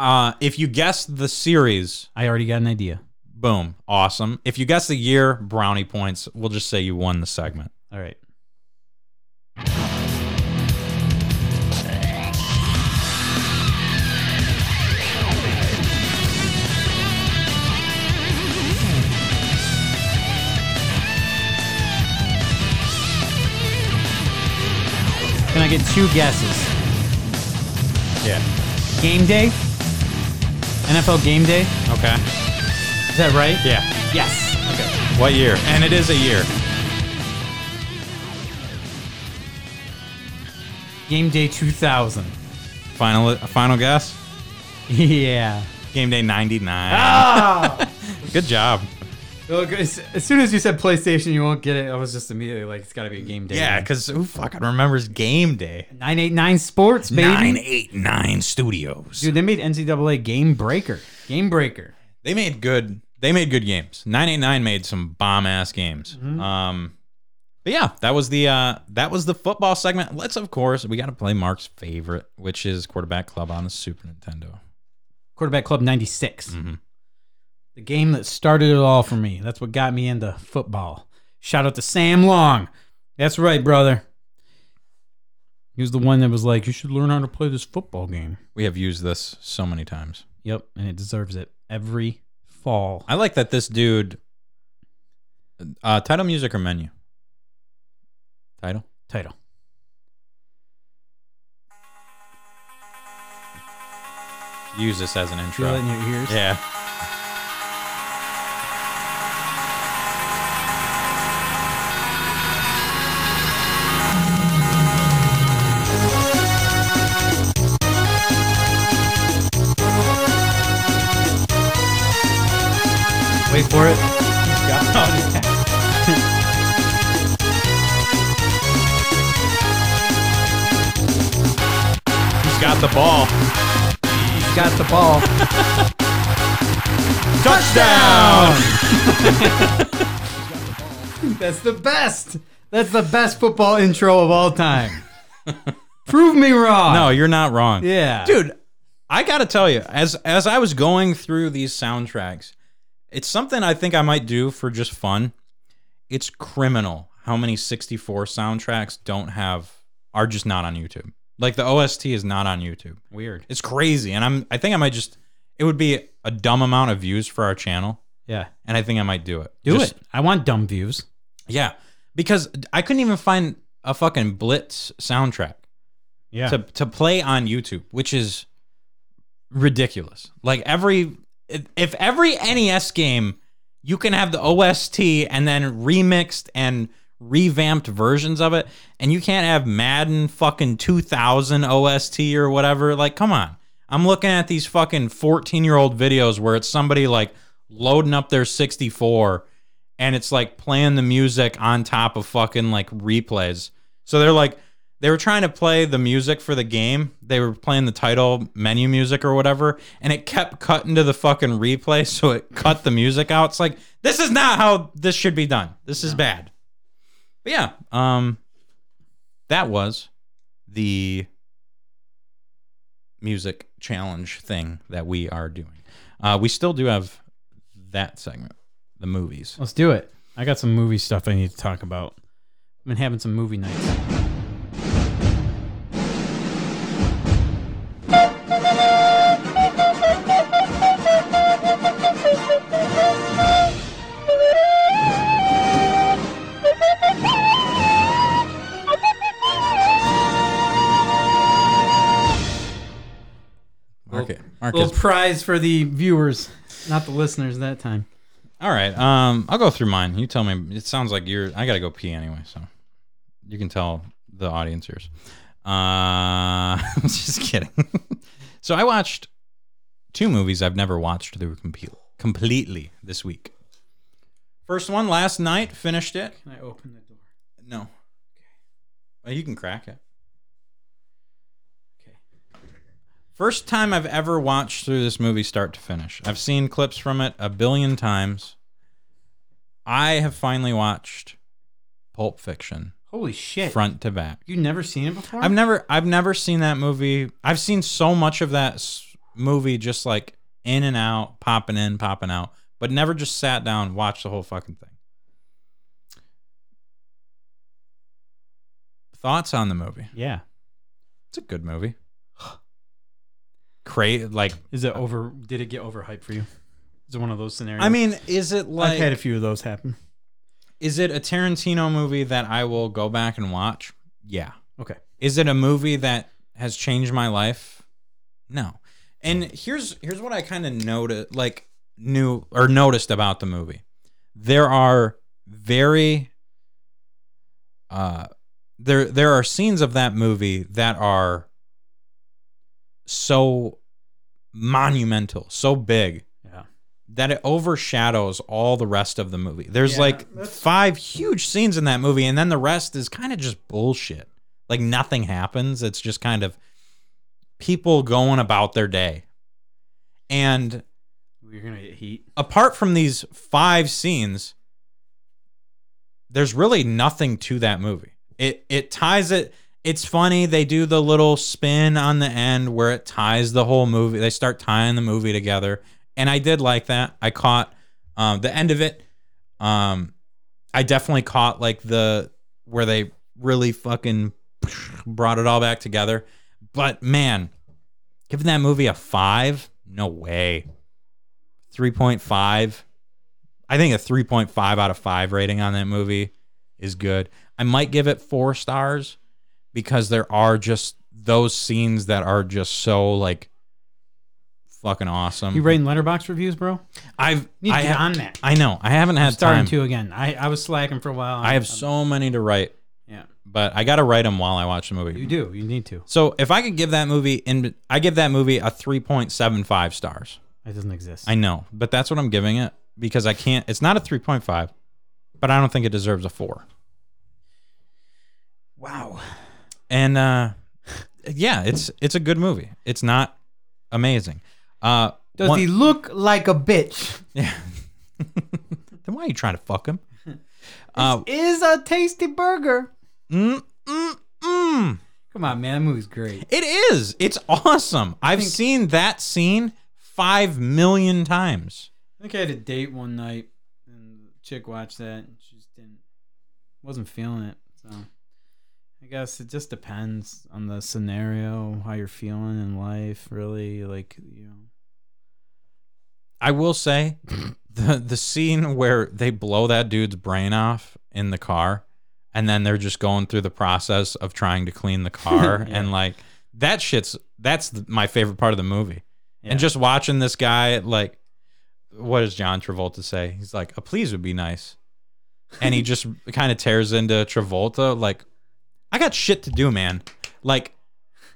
Uh, if you guess the series, I already got an idea. boom, awesome. If you guess the year, brownie points. We'll just say you won the segment. All right. Can I get two guesses? Yeah. Game day? NFL game day? Okay. Is that right? Yeah. Yes. Okay. What year? And it is a year. Game day 2000. Final final guess? (laughs) Yeah. Game day 99. Ah! (laughs) Good job. Look, as, as soon as you said PlayStation, you won't get it. I was just immediately like, it's got to be a game day. Yeah, because who fucking remembers game day? 989 Sports, baby. 989 Studios. Dude, they made NCAA Game Breaker. Game Breaker. They made good they made good games. 989 made some bomb ass games. Um but yeah, that was the uh that was the football segment. Let's of course we got to play Mark's favorite, which is Quarterback Club on the Super Nintendo. Quarterback Club 96. Mhm. The game that started it all for me. That's what got me into football. Shout out to Sam Long. That's right, brother. He was the one that was like, you should learn how to play this football game. We have used this so many times. Yep, and it deserves it every fall. I like that this dude uh title music or menu? Title? Title. Use this as an intro. in your ears? Yeah. Wait for it. (laughs) He's got the ball. He's got the ball. (laughs) Touchdown! (laughs) That's the best. That's the best football intro of all time. Prove me wrong. No, you're not wrong. Yeah. dude i gotta tell you as as i was going through these soundtracks it's something i think i might do for just fun it's criminal how many 64 soundtracks don't have are just not on youtube like the ost is not on youtube Weird. it's crazy and i'm i think i might just it would be a dumb amount of views for our channel Yeah. and i think i might do it Do Just- it. I want dumb views. yeah because i couldn't even find a fucking blitz soundtrack Yeah. to to play on YouTube, which is ridiculous. Like every if every NES game you can have the OST and then remixed and revamped versions of it, and you can't have Madden fucking 2000 OST or whatever. Like, come on. I'm looking at these fucking 14 year old videos where it's somebody like loading up their 64 and it's like playing the music on top of fucking like replays. So they're like, they were trying to play the music for the game. They were playing the title menu music or whatever, and it kept cutting to the fucking replay, so it cut the music out. It's like this is not how this should be done. This is bad. But yeah, um, that was the music challenge thing that we are doing. Uh, we still do have that segment, the movies. Let's do it. I got some movie stuff I need to talk about. I've been having some movie nights. Market. Little prize for the viewers, not the listeners that time. All right. Um, I'll go through mine. You tell me. It sounds like you're. I gotta go pee anyway, so you can tell the audience yours. Uh, I'm (laughs) just kidding. (laughs) so I watched two movies I've never watched through complete, completely this week. First one last night. Finished it. Can I open the door? No. Well, you can crack it. Okay. First time I've ever watched through this movie start to finish. I've seen clips from it a billion times. I have finally watched Pulp Fiction Holy shit! front to back. You've never seen it before? I've never I've never seen that movie. I've seen so much of that s- movie just like in and out, popping in, popping out, but never just sat down, and watched the whole fucking thing. Thoughts on the movie? Yeah. It's a good movie. Cra like Is it over? Did it get overhyped for you? Is it one of those scenarios? I mean, is it like I've had a few of those happen. is it a Tarantino movie that I will go back and watch? Yeah. Okay. Is it a movie that has changed my life? No. And here's here's what I kind of noted like knew or noticed about the movie. There are very uh there there are scenes of that movie that are so monumental, so big Yeah. that it overshadows all the rest of the movie. There's Yeah, like that's- five huge scenes in that movie, and then the rest is kind of just bullshit. Like nothing happens. It's just kind of people going about their day. And You're gonna get heat. apart from these five scenes, there's really nothing to that movie. It it ties it. It's funny they do the little spin on the end where it ties the whole movie. They start tying the movie together, and I did like that. I caught um, the end of it. Um, I definitely caught like the where they really fucking brought it all back together. But man, giving that movie a five, no way. 3.5. I think a 3.5 out of 5 rating on that movie is good. I might give it 4 stars because there are just those scenes that are just so like fucking awesome. You rating Letterboxd reviews, bro? I've Need to I get ha- on that. I know. I haven't I'm had starting time. to again. I, I was slacking for a while. I have I'm- so many to write, yeah. but I got to write them while I watch the movie. You do. You need to. So if I could give that movie in I give that movie a 3.75 stars. It doesn't exist. I know, but that's what I'm giving it because I can't. It's not a 3.5, but I don't think it deserves a four. wow. And uh, yeah, it's it's a good movie. It's not amazing. Uh, Does one- he look like a bitch? Yeah. (laughs) then why are you trying to fuck him? (laughs) Uh, Is a tasty burger. mm, mm, mm. Come on, man. That movie's great. It is. It's awesome. I've think- seen that scene five million times. I think I had a date one night, and the chick watched that, and she just didn't, wasn't feeling it. So, I guess it just depends on the scenario, how you're feeling in life. Really, like you know. I will say (laughs) the the scene where they blow that dude's brain off in the car and then they're just going through the process of trying to clean the (laughs) car Yeah. and like that shit's that's th- my favorite part of the movie. Yeah. And just watching this guy like what does John Travolta say? He's like a please would be nice. And he (laughs) just kind of tears into Travolta like I got shit to do, man. Like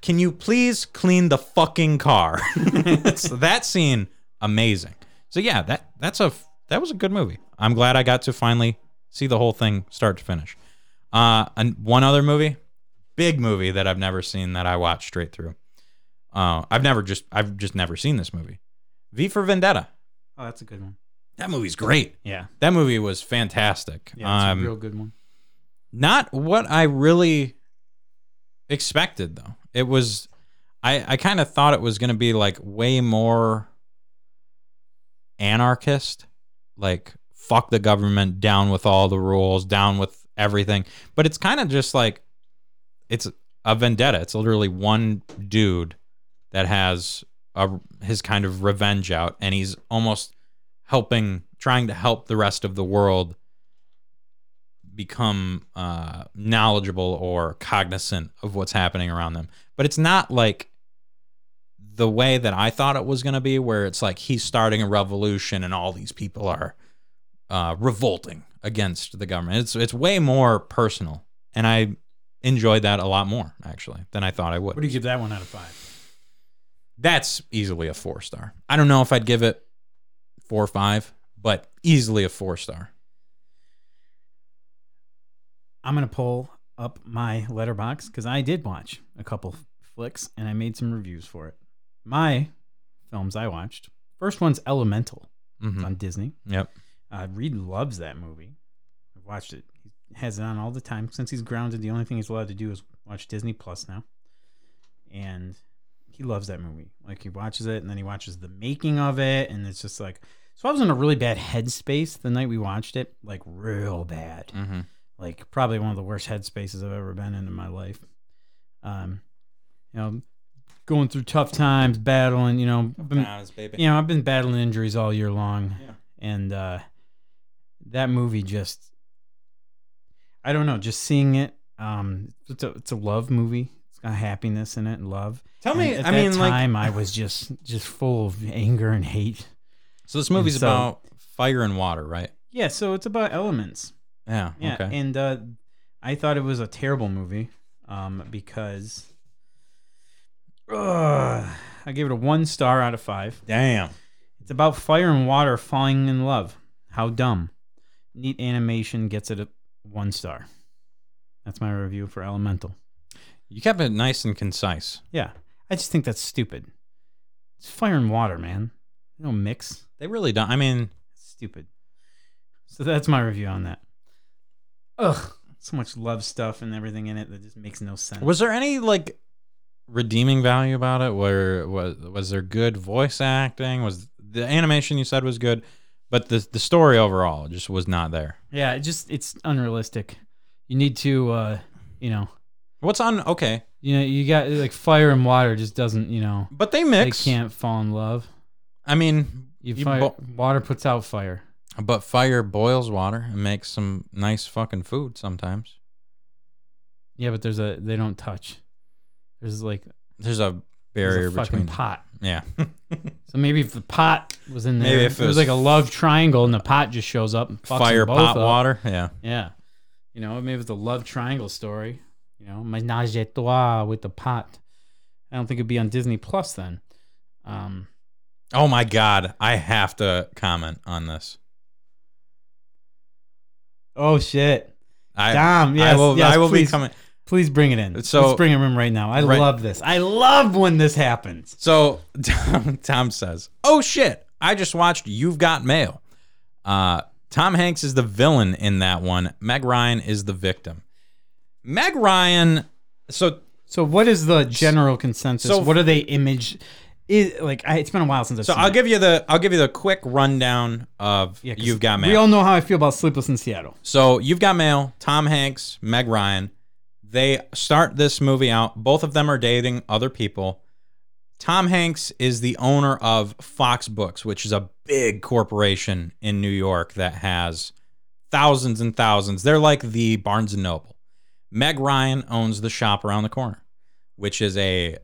can you please clean the fucking car? (laughs) so that scene amazing. So yeah, that that's a that was a good movie. I'm glad I got to finally see the whole thing start to finish. Uh, and one other movie, big movie that I've never seen that I watched straight through. Uh, I've never just I've just never seen this movie. V for Vendetta. oh, that's a good one. That movie's great. Yeah, That movie was fantastic. yeah, it's um, a real good one. Not what I really expected though. It was I I kind of thought it was going to be like way more anarchist, like fuck the government, down with all the rules, down with everything. But it's kind of just like it's a vendetta. It's literally one dude that has a his kind of revenge out and he's almost helping trying to help the rest of the world become uh, knowledgeable or cognizant of what's happening around them. But it's not like the way that I thought it was going to be, where it's like he's starting a revolution and all these people are uh, revolting against the government. It's it's way more personal, and I enjoyed that a lot more actually than I thought I would. What do you give that one out of five? That's easily a four star. I don't know if I'd give it four or five, but easily a four star. I'm gonna pull up my Letterboxd because I did watch a couple flicks and I made some reviews for it. My films I watched. First one's Elemental. It's hmm on Disney. Yep. Uh, Reed loves that movie. I've watched it. He has it on all the time. Since he's grounded, the only thing he's allowed to do is watch Disney Plus now. And he loves that movie. Like he watches it and then he watches the making of it. And it's just like, so I was in a really bad headspace the night we watched it, like real bad. hmm Like probably one of the worst headspaces I've ever been in in my life. Um, you know, going through tough times, battling, you know, been, baby. you know, I've been battling injuries all year long, Yeah. and uh, that movie just, I don't know, just seeing it Um, it's a it's a love movie. It's got happiness in it and love. Tell And me, at I that mean, like, time I was just just full of anger and hate. so this movie's so- about fire and water, right? Yeah, so it's about elements. Yeah. Yeah, Okay. and uh, I thought it was a terrible movie, um, because Ugh, I gave it a one star out of five. Damn. It's about fire and water falling in love. How dumb. Neat animation gets it a one star. That's my review for Elemental. You kept it nice and concise. Yeah, I just think that's stupid. It's fire and water, man. They don't mix. They really don't. I mean, It's stupid. So that's my review on that. Ugh, so much love stuff and everything in it that just makes no sense. was there any like redeeming value about it? Where was was there good voice acting? Was the animation you said was good, but the the story overall just was not there. Yeah, it just it's unrealistic. You need to, uh, you know, What's on? Okay, you know, you got like fire and water just doesn't, you know, but they mix. they can't fall in love. I mean, You, you fire, bo- water puts out fire. But fire boils water and makes some nice fucking food sometimes. Yeah, but there's a they don't touch. There's like There's a there's barrier a fucking between. pot. Yeah. (laughs) So maybe if the pot was in there, Maybe if it it was was like a love triangle and the pot just shows up and fucks fire them both pot up. water. Yeah. Yeah. You know, maybe it's a love triangle story. You know, menage a trois with the pot. I don't think it'd be on Disney Plus then. Um, Oh my god, I have to comment on this. Oh shit! I, Damn, yes, I will. yes, I will please. be coming. Please bring it in. So- Let's bring him in right now. I Right- love this. I love when this happens. So (laughs) Tom, Tom says, "Oh shit! I just watched You've Got Mail. Uh, Tom Hanks is the villain in that one. Meg Ryan is the victim. Meg Ryan. So So, what is the general consensus? So- what are they image? Is like I, it's been a while since I've so seen I'll it. give you the I'll give you the quick rundown of Yeah, 'cause You've Got Mail. We all know how I feel about Sleepless in Seattle. So you've got mail. Tom Hanks, Meg Ryan. They start this movie out. Both of them are dating other people. Tom Hanks is the owner of Fox Books, which is a big corporation in New York that has thousands and thousands. They're like the Barnes and Noble. Meg Ryan owns the shop around the corner, which is a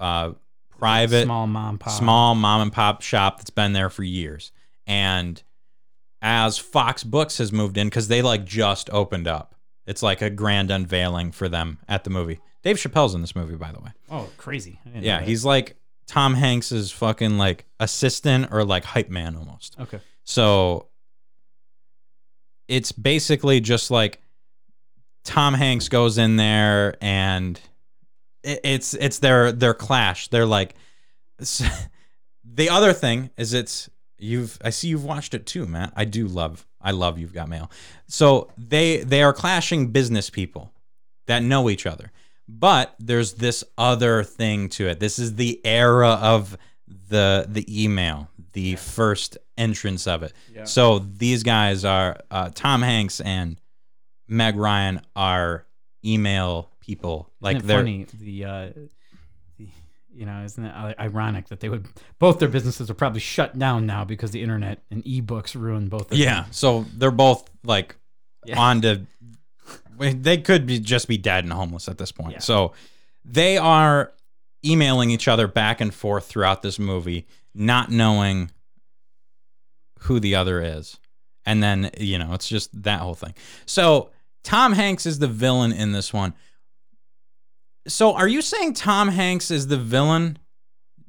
uh, private small mom pop. small mom and pop shop that's been there for years. And as Fox Books has moved in, because they like just opened up, it's like a grand unveiling for them at the movie. Dave Chappelle's in this movie, by the way. Oh, crazy! Yeah, he's like Tom Hanks's fucking like assistant or like hype man almost. okay. So it's basically just like Tom Hanks goes in there and it, it's it's their their clash. They're like the other thing is it's you've I see you've watched it too, Matt. I do love I love You've Got Mail. So they they are clashing business people that know each other. But there's this other thing to it. This is the era of the the email, the first entrance of it. So these guys are uh, Tom Hanks and Meg Ryan are email people. Like they're funny the uh the, you know isn't it ironic that they would both their businesses are probably shut down now because the internet and ebooks ruined both of them. yeah. So they're both like Yeah. on to. They could be just be dead and homeless at this point. Yeah. So they are emailing each other back and forth throughout this movie, not knowing who the other is. And then, you know, it's just that whole thing. So Tom Hanks is the villain in this one. So are you saying Tom Hanks is the villain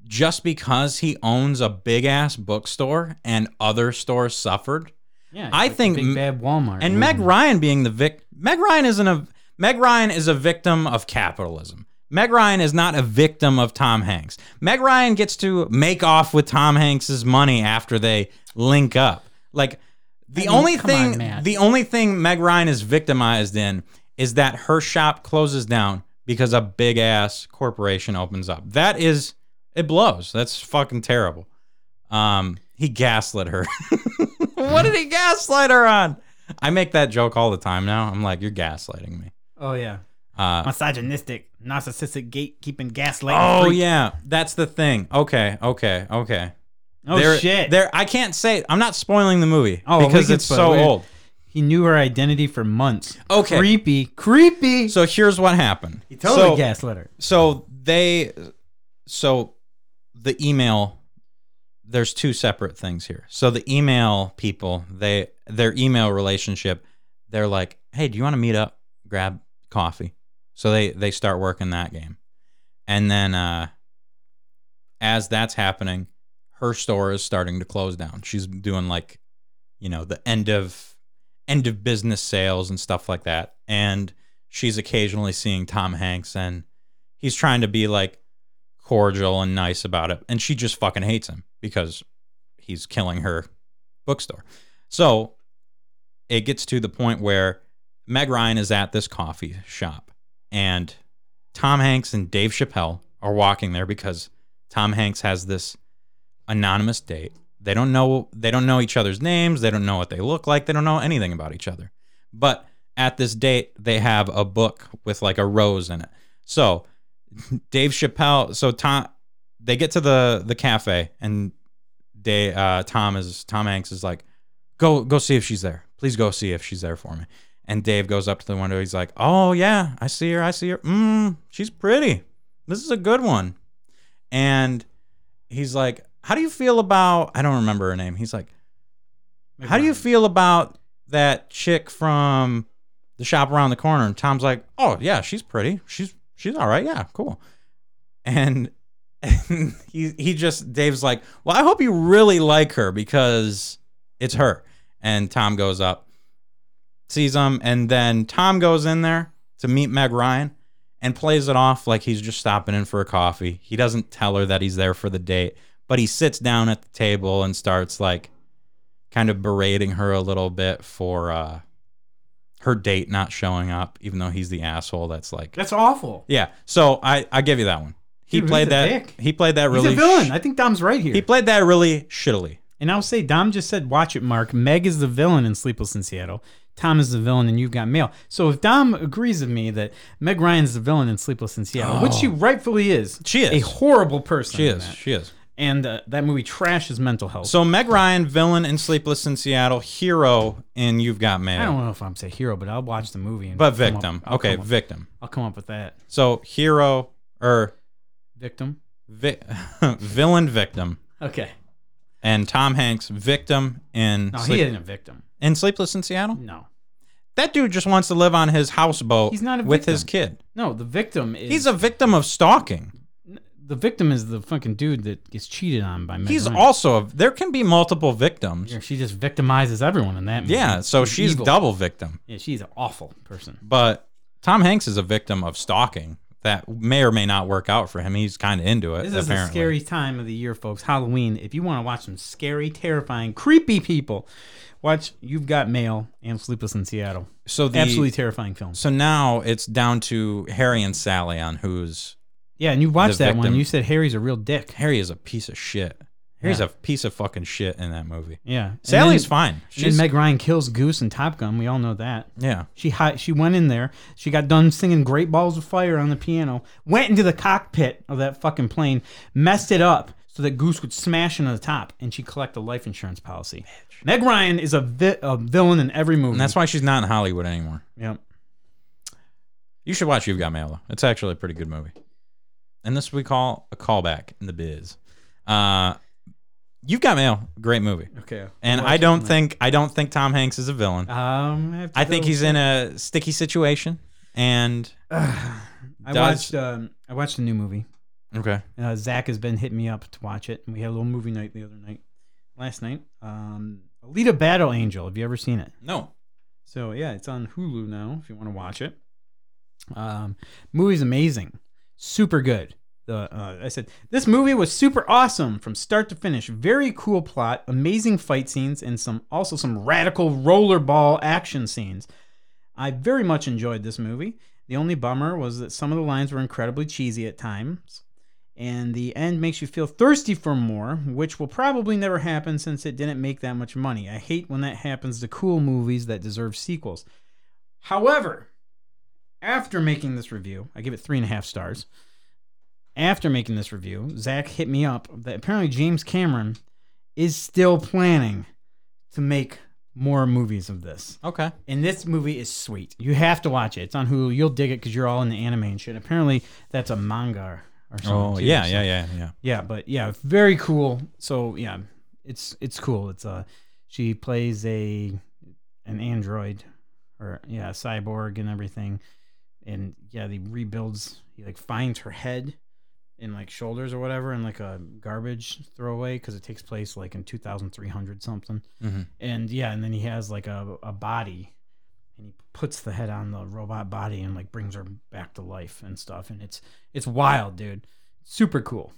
just because he owns a big ass bookstore and other stores suffered? yeah I like think big bad walmart And Meg movement. Ryan being the vic Meg Ryan isn't a Meg Ryan is a victim of capitalism. Meg Ryan is not a victim of Tom Hanks. Meg Ryan gets to make off with Tom Hanks's money after they link up. Like the I mean, only come on, thing the only thing Meg Ryan is victimized in is that her shop closes down because a big ass corporation opens up. That is it blows. That's fucking terrible. Um he gaslit her. (laughs) what did he gaslight her on? I make that joke all the time now. I'm like, you're gaslighting me. oh yeah Uh, misogynistic narcissistic gatekeeping gaslighting oh freak. yeah, that's the thing. Okay, okay, okay. oh There- shit There, I can't say. I'm not spoiling the movie Oh, because it's so old. He knew her identity for months. Okay. Creepy. Creepy. So here's what happened. he totally so, gaslit her. so they so the email there's two separate things here so the email people they their email relationship they're like hey do you want to meet up grab coffee so they they start working that game and then uh as that's happening her store is starting to close down she's doing like you know the end of end of business sales and stuff like that. And she's occasionally seeing tom hanks and he's trying to be like cordial and nice about it. And she just fucking hates him because he's killing her bookstore. So it gets to the point where meg ryan is at this coffee shop and tom hanks and dave chappelle are walking there because tom hanks has this anonymous date they don't know they don't know each other's names they don't know what they look like they don't know anything about each other but at this date they have a book with like a rose in it so (laughs) Dave Chappelle. So Tom, they get to the the cafe, and they uh, Tom is Tom Hanks is like, go go see if she's there. Please go see if she's there for me. And Dave goes up to the window. He's like, oh yeah, I see her. I see her. Mmm, she's pretty. This is a good one. And he's like, how do you feel about? I don't remember her name. He's like, how do you feel about that chick from the shop around the corner? And Tom's like, oh yeah, she's pretty. She's she's all right. Yeah, cool. And, (laughs) and he he just Dave's like, well, I hope you really like her because it's her. And Tom goes up, sees him, and then Tom goes in there to meet Meg Ryan and plays it off like he's just stopping in for a coffee. He doesn't tell her that he's there for the date, but he sits down at the table and starts like kind of berating her a little bit for uh her date not showing up, even though he's the asshole that's like That's awful. Yeah. So I I give you that one. He Dude, played he's a that dick. he played that really He's a villain. sh- I think Dom's right here. he played that really shittily. and I'll say Dom just said, "Watch it, Mark." Meg is the villain in Sleepless in Seattle. Tom is the villain, and you've got mail. So if Dom agrees with me that Meg Ryan's the villain in Sleepless in Seattle, which she rightfully is, Oh. She is. a horrible person. She in is. that. She is. And uh, that movie trashes mental health. So Meg Ryan, villain in Sleepless in Seattle, hero in You've Got Mail. I don't know if I'm say hero, but I'll watch the movie. And But come up- victim. Okay, up- victim. I'll come up with that So hero or victim. vi- (laughs) villain victim. Okay, And Tom Hanks, victim in no, Sleep- he isn't a victim. in Sleepless in Seattle. No, That dude just wants to live on his houseboat He's not with victim. his kid. no, the victim is He's a victim of stalking. The victim is the fucking dude that gets cheated on by Meg He's Ryan. also a, there can be multiple victims. Yeah, she just victimizes everyone in that movie. Yeah, so she's evil. double victim. Yeah, she's an awful person. But Tom Hanks is a victim of stalking that may or may not work out for him. He's kind of into it. This is apparently. a scary time of the year, folks. Halloween. If you want to watch some scary, terrifying, creepy people, watch You've Got Mail and Sleepless in Seattle. So the Absolutely terrifying film. so now it's down to Harry and Sally on who's Yeah, and you watched the that one. victim. You said Harry's a real dick. Harry is a piece of shit. Harry's Yeah. a piece of fucking shit in that movie. Yeah. And Sally's then- fine. and She's then Meg Ryan kills Goose in Top Gun. We all know that. yeah. She hi- she went in there. She got done singing "Great Balls of Fire" on the piano. Went into the cockpit of that fucking plane, messed it up so that Goose would smash into the top, and she collect a life insurance policy. Meg Ryan is a, vi- a villain in every movie. And that's why she's not in Hollywood anymore. Yep. You should watch You've Got Mail though. It's actually a pretty good movie. And this we call a callback in the biz. Uh You've Got Mail, great movie. Okay. And I don't think I don't think Tom Hanks is a villain. Um, I, I think he's in a sticky situation. And (sighs) I does- watched. Um, I watched the new movie. okay, Uh, Zach has been hitting me up to watch it, and we had a little movie night the other night, last night. Um, Alita Battle Angel. Have you ever seen it? no, So yeah, it's on Hulu now if you want to watch it. Um, movie's amazing, super good. The uh, I said this movie was super awesome from start to finish. Very cool plot, amazing fight scenes, and some also some radical rollerball action scenes. I very much enjoyed this movie. The only bummer was that some of the lines were incredibly cheesy at times, and the end makes you feel thirsty for more, which will probably never happen since it didn't make that much money. I hate when that happens to cool movies that deserve sequels. However, after making this review, I give it three and a half stars. After making this review, Zach hit me up that apparently James Cameron is still planning to make more movies of this. Okay. And this movie is sweet. You have to watch it. It's on Hulu. You'll dig it because you're all in the anime and shit. Apparently, that's a manga or something. Oh too, yeah, so- yeah, yeah, yeah. yeah. But yeah, very cool. So yeah, it's it's cool. It's uh, she plays a an android or yeah, a cyborg and everything. And yeah, he rebuilds. He like finds her head and like shoulders or whatever in like a garbage throwaway because it takes place like in 2300 something Mhm. and yeah and then he has like a, a body and he puts the head on the robot body and like brings her back to life and stuff and it's it's wild dude super cool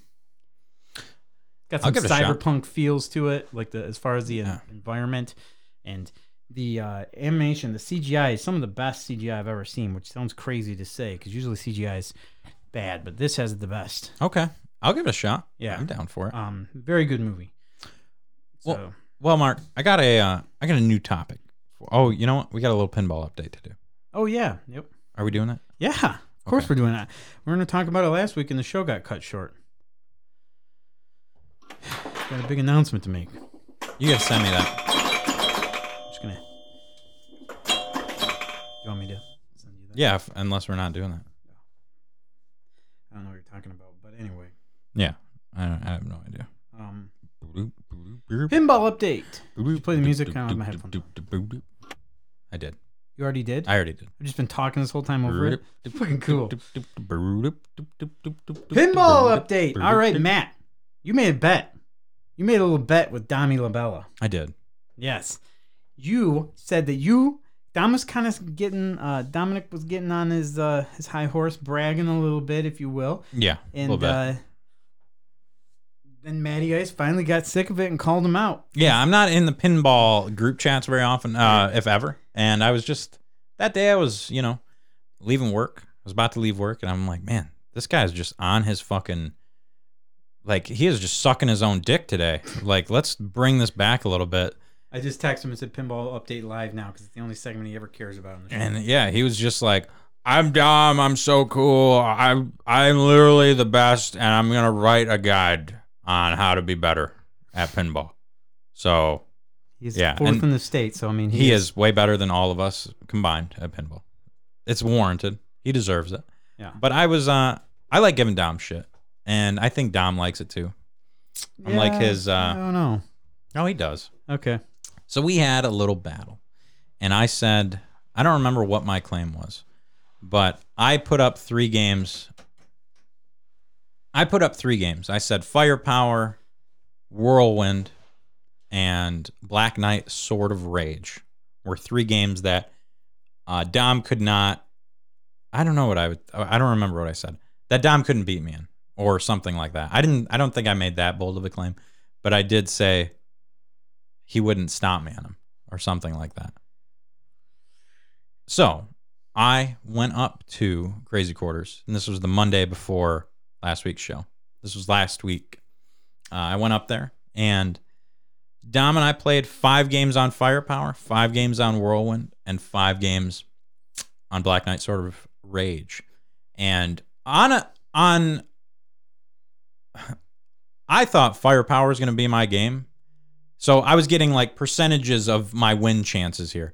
got some cyberpunk feels to it like the as far as the Yeah. environment and the uh, animation the cgi is some of the best cgi i've ever seen which sounds crazy to say because usually cgi is bad but this has the best Okay. I'll give it a shot. Yeah. I'm down for it. um very good movie so Well- Well, Mark, I got a uh, I got a new topic. Oh, you know what? We got a little pinball update to do. oh yeah yep Are we doing that? Yeah, of course Okay. we're doing that. We're going to talk about it last week, and the show got cut short. (sighs) Got a big announcement to make. You gotta send me that. Just gonna. You want me to send you that? Yeah, if, unless we're not doing that. I don't know what you're talking about, but anyway. Yeah, I, don't, I have no idea. Um, pinball update. you play the music? I don't have my headphones on. I did. You already did. I already did. I've just been talking this whole time over it. (laughs) Fucking cool. Pinball update. All right, Matt. You made a bet. You made a little bet with Dami Labella. I did. Yes. You said that you Dom was kind of getting uh Dominic was getting on his uh his high horse, bragging a little bit, if you will. Yeah, a And little bit. uh then Matty Ice finally got sick of it and called him out. Yeah, I'm not in the pinball group chats very often, uh, if ever. And I was just that day I was, you know, leaving work. I was about to leave work, and I'm like, man, this guy's just on his fucking like he is just sucking his own dick today. Like, let's bring this back a little bit. I just texted him and said pinball update live now because it's the only segment he ever cares about on the show. And yeah, he was just like, I'm Dom. I'm so cool. I'm I'm literally the best, and I'm gonna write a guide on how to be better at pinball. So He's yeah, fourth and in the state, so I mean he is way better than all of us combined at pinball. It's warranted. He deserves it. Yeah. But I was uh I like giving Dom shit. And I think Dom likes it too. I'm like Yeah, his I uh don't know. Oh he does. Okay. So we had a little battle. And I said I don't remember what my claim was, but I put up three games. I put up three games. I said Firepower, Whirlwind, and Black Knight Sword of Rage were three games that uh, Dom could not. I don't know what I would. I don't remember what I said. That Dom couldn't beat me in, or something like that. I didn't. I don't think I made that bold of a claim, but I did say he wouldn't stop me on him, or something like that. So I went up to Crazy Quarters, and this was the Monday before last week's show. This was last week. Uh, I went up there, and Dom and I played five games on Firepower, five games on Whirlwind, and five games on Black Knight Sword of Rage. And on a, on, (sighs) I thought Firepower was going to be my game, so I was getting like percentages of my win chances here.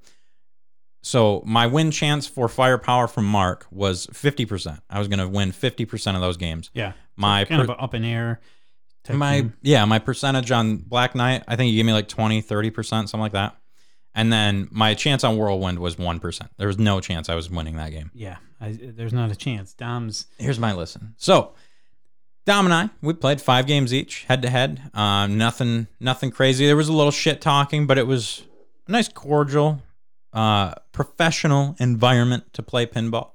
So my win chance for Firepower from Mark was fifty percent. I was going to win fifty percent of those games. Yeah. My kind per- of up in air. type my game. yeah my percentage on black knight i think you gave me like 20 30% something like that and then my chance on whirlwind was 1% there was no chance i was winning that game Yeah. I, there's not a chance. Dom's here's my listen so dom and i we played five games each head to head um nothing nothing crazy there was a little shit talking but it was a nice cordial uh professional environment to play pinball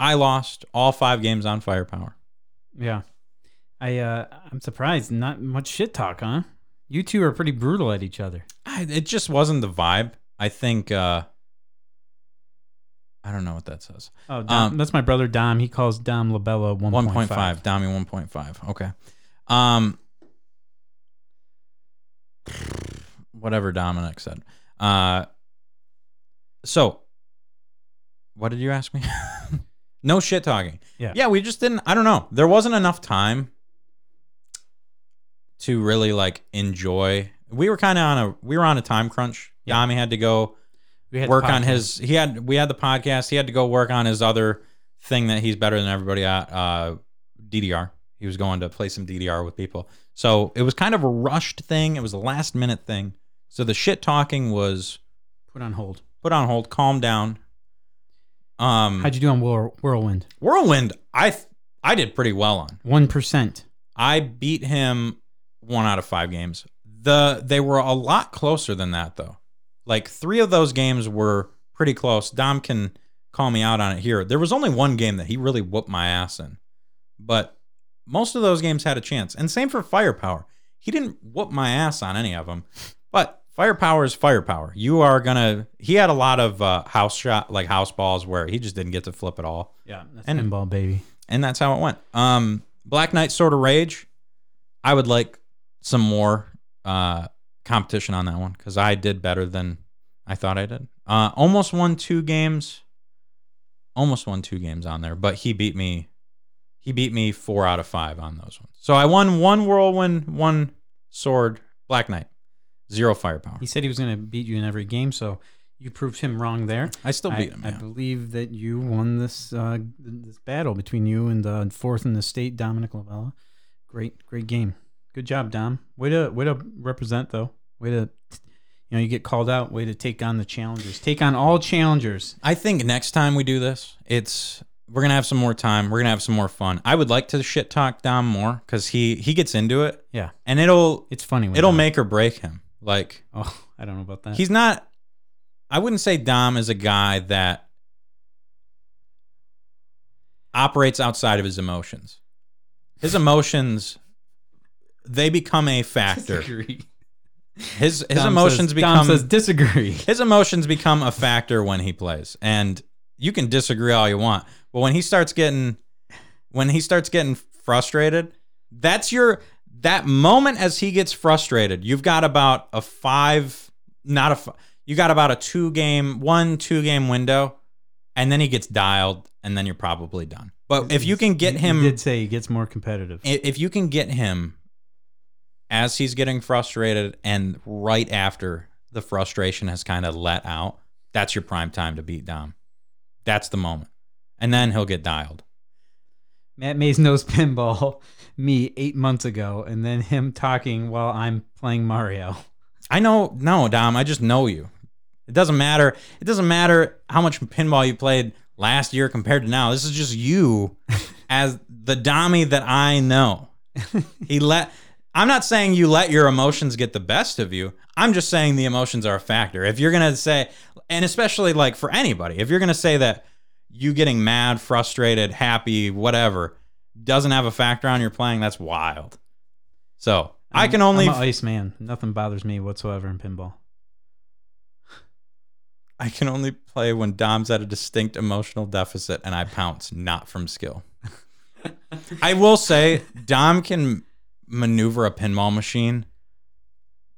i lost all five games on firepower Yeah. I uh I'm surprised not much shit talk, huh? You two are pretty brutal at each other. I, it just wasn't the vibe. I think uh I don't know what that says. Oh, Dom, Um, that's my brother Dom. He calls Dom Labella 1.5. 1.5, Dami 1.5. Okay. Um whatever Dominic said. Uh so what did you ask me? (laughs) no shit talking. Yeah. Yeah, we just didn't I don't know. There wasn't enough time to really like enjoy we were kind of on a we were on a time crunch. Yami had to go We had the work on his he had we had the podcast. He had to go work on his other thing that he's better than everybody at uh DDR. He was going to play some DDR with people. So it was kind of a rushed thing. It was a last minute thing. So the shit talking was put on hold. put on hold, calm down. Um How'd you do on Whirl- Whirlwind? Whirlwind, I th- I did pretty well on. One percent. I beat him one out of five games. The they were a lot closer than that though. Like three of those games were pretty close. Dom can call me out on it here. There was only one game that he really whooped my ass in, but most of those games had a chance. And same for Firepower. He didn't whoop my ass on any of them, but Firepower is Firepower. You are gonna. He had a lot of uh, house shot, like house balls, where he just didn't get to flip it all Yeah, that's And- pinball baby. and that's how it went. Um, Black Knight Sword of Rage. I would like some more uh, competition on that one because I did better than I thought I did. Uh, almost won two games. Almost won two games on there, but he beat me. He beat me four out of five on those ones. So I won one whirlwind, one sword, Black Knight, zero firepower. He said he was going to beat you in every game, so you proved him wrong there. I still I, beat him. I believe that you won this uh, this battle between you and the fourth in the state, Dominic Lavella. Great, great game. Good job, Dom. Way to way to represent though. Way to you know you get called out. Way to take on the challengers. Take on all challengers. I think next time we do this, it's we're gonna have some more time. We're gonna have some more fun. I would like to shit talk Dom more because he he gets into it, Yeah, and it'll it's funny. it'll Dom. make or break him. Like Oh, (laughs) I don't know about that. he's not. I wouldn't say Dom is a guy that operates outside of his emotions. His emotions, they become a factor. Disagree. His his Dom emotions says, become Dom says disagree. (laughs) his emotions become a factor when he plays and you can disagree all you want but when he starts getting when he starts getting frustrated that's your that moment as he gets frustrated you've got about a five not a fi- you got about a two game one two game window and then he gets dialed and then you're probably done but if you can get him you did say he gets more competitive. if you can get him as he's getting frustrated and right after the frustration has kind of let out, that's your prime time to beat Dom. That's the moment. And then he'll get dialed. Matty Ice knows (laughs) pinball me eight months ago, and then him talking while I'm playing Mario. I know, no, Dom, I just know you. It doesn't matter. It doesn't matter how much pinball you played last year compared to now. This is just you (laughs) as the Dommy that I know. He let I'm not saying you let your emotions get the best of you. I'm just saying the emotions are a factor. If you're going to say and especially like for anybody, if you're going to say that you getting mad, frustrated, happy, whatever doesn't have a factor on your playing, that's wild. So, I can only I'm an ice man. Nothing bothers me whatsoever in pinball. I can only play when Dom's at a distinct emotional deficit and I pounce, not from skill. (laughs) I will say, Dom can maneuver a pinball machine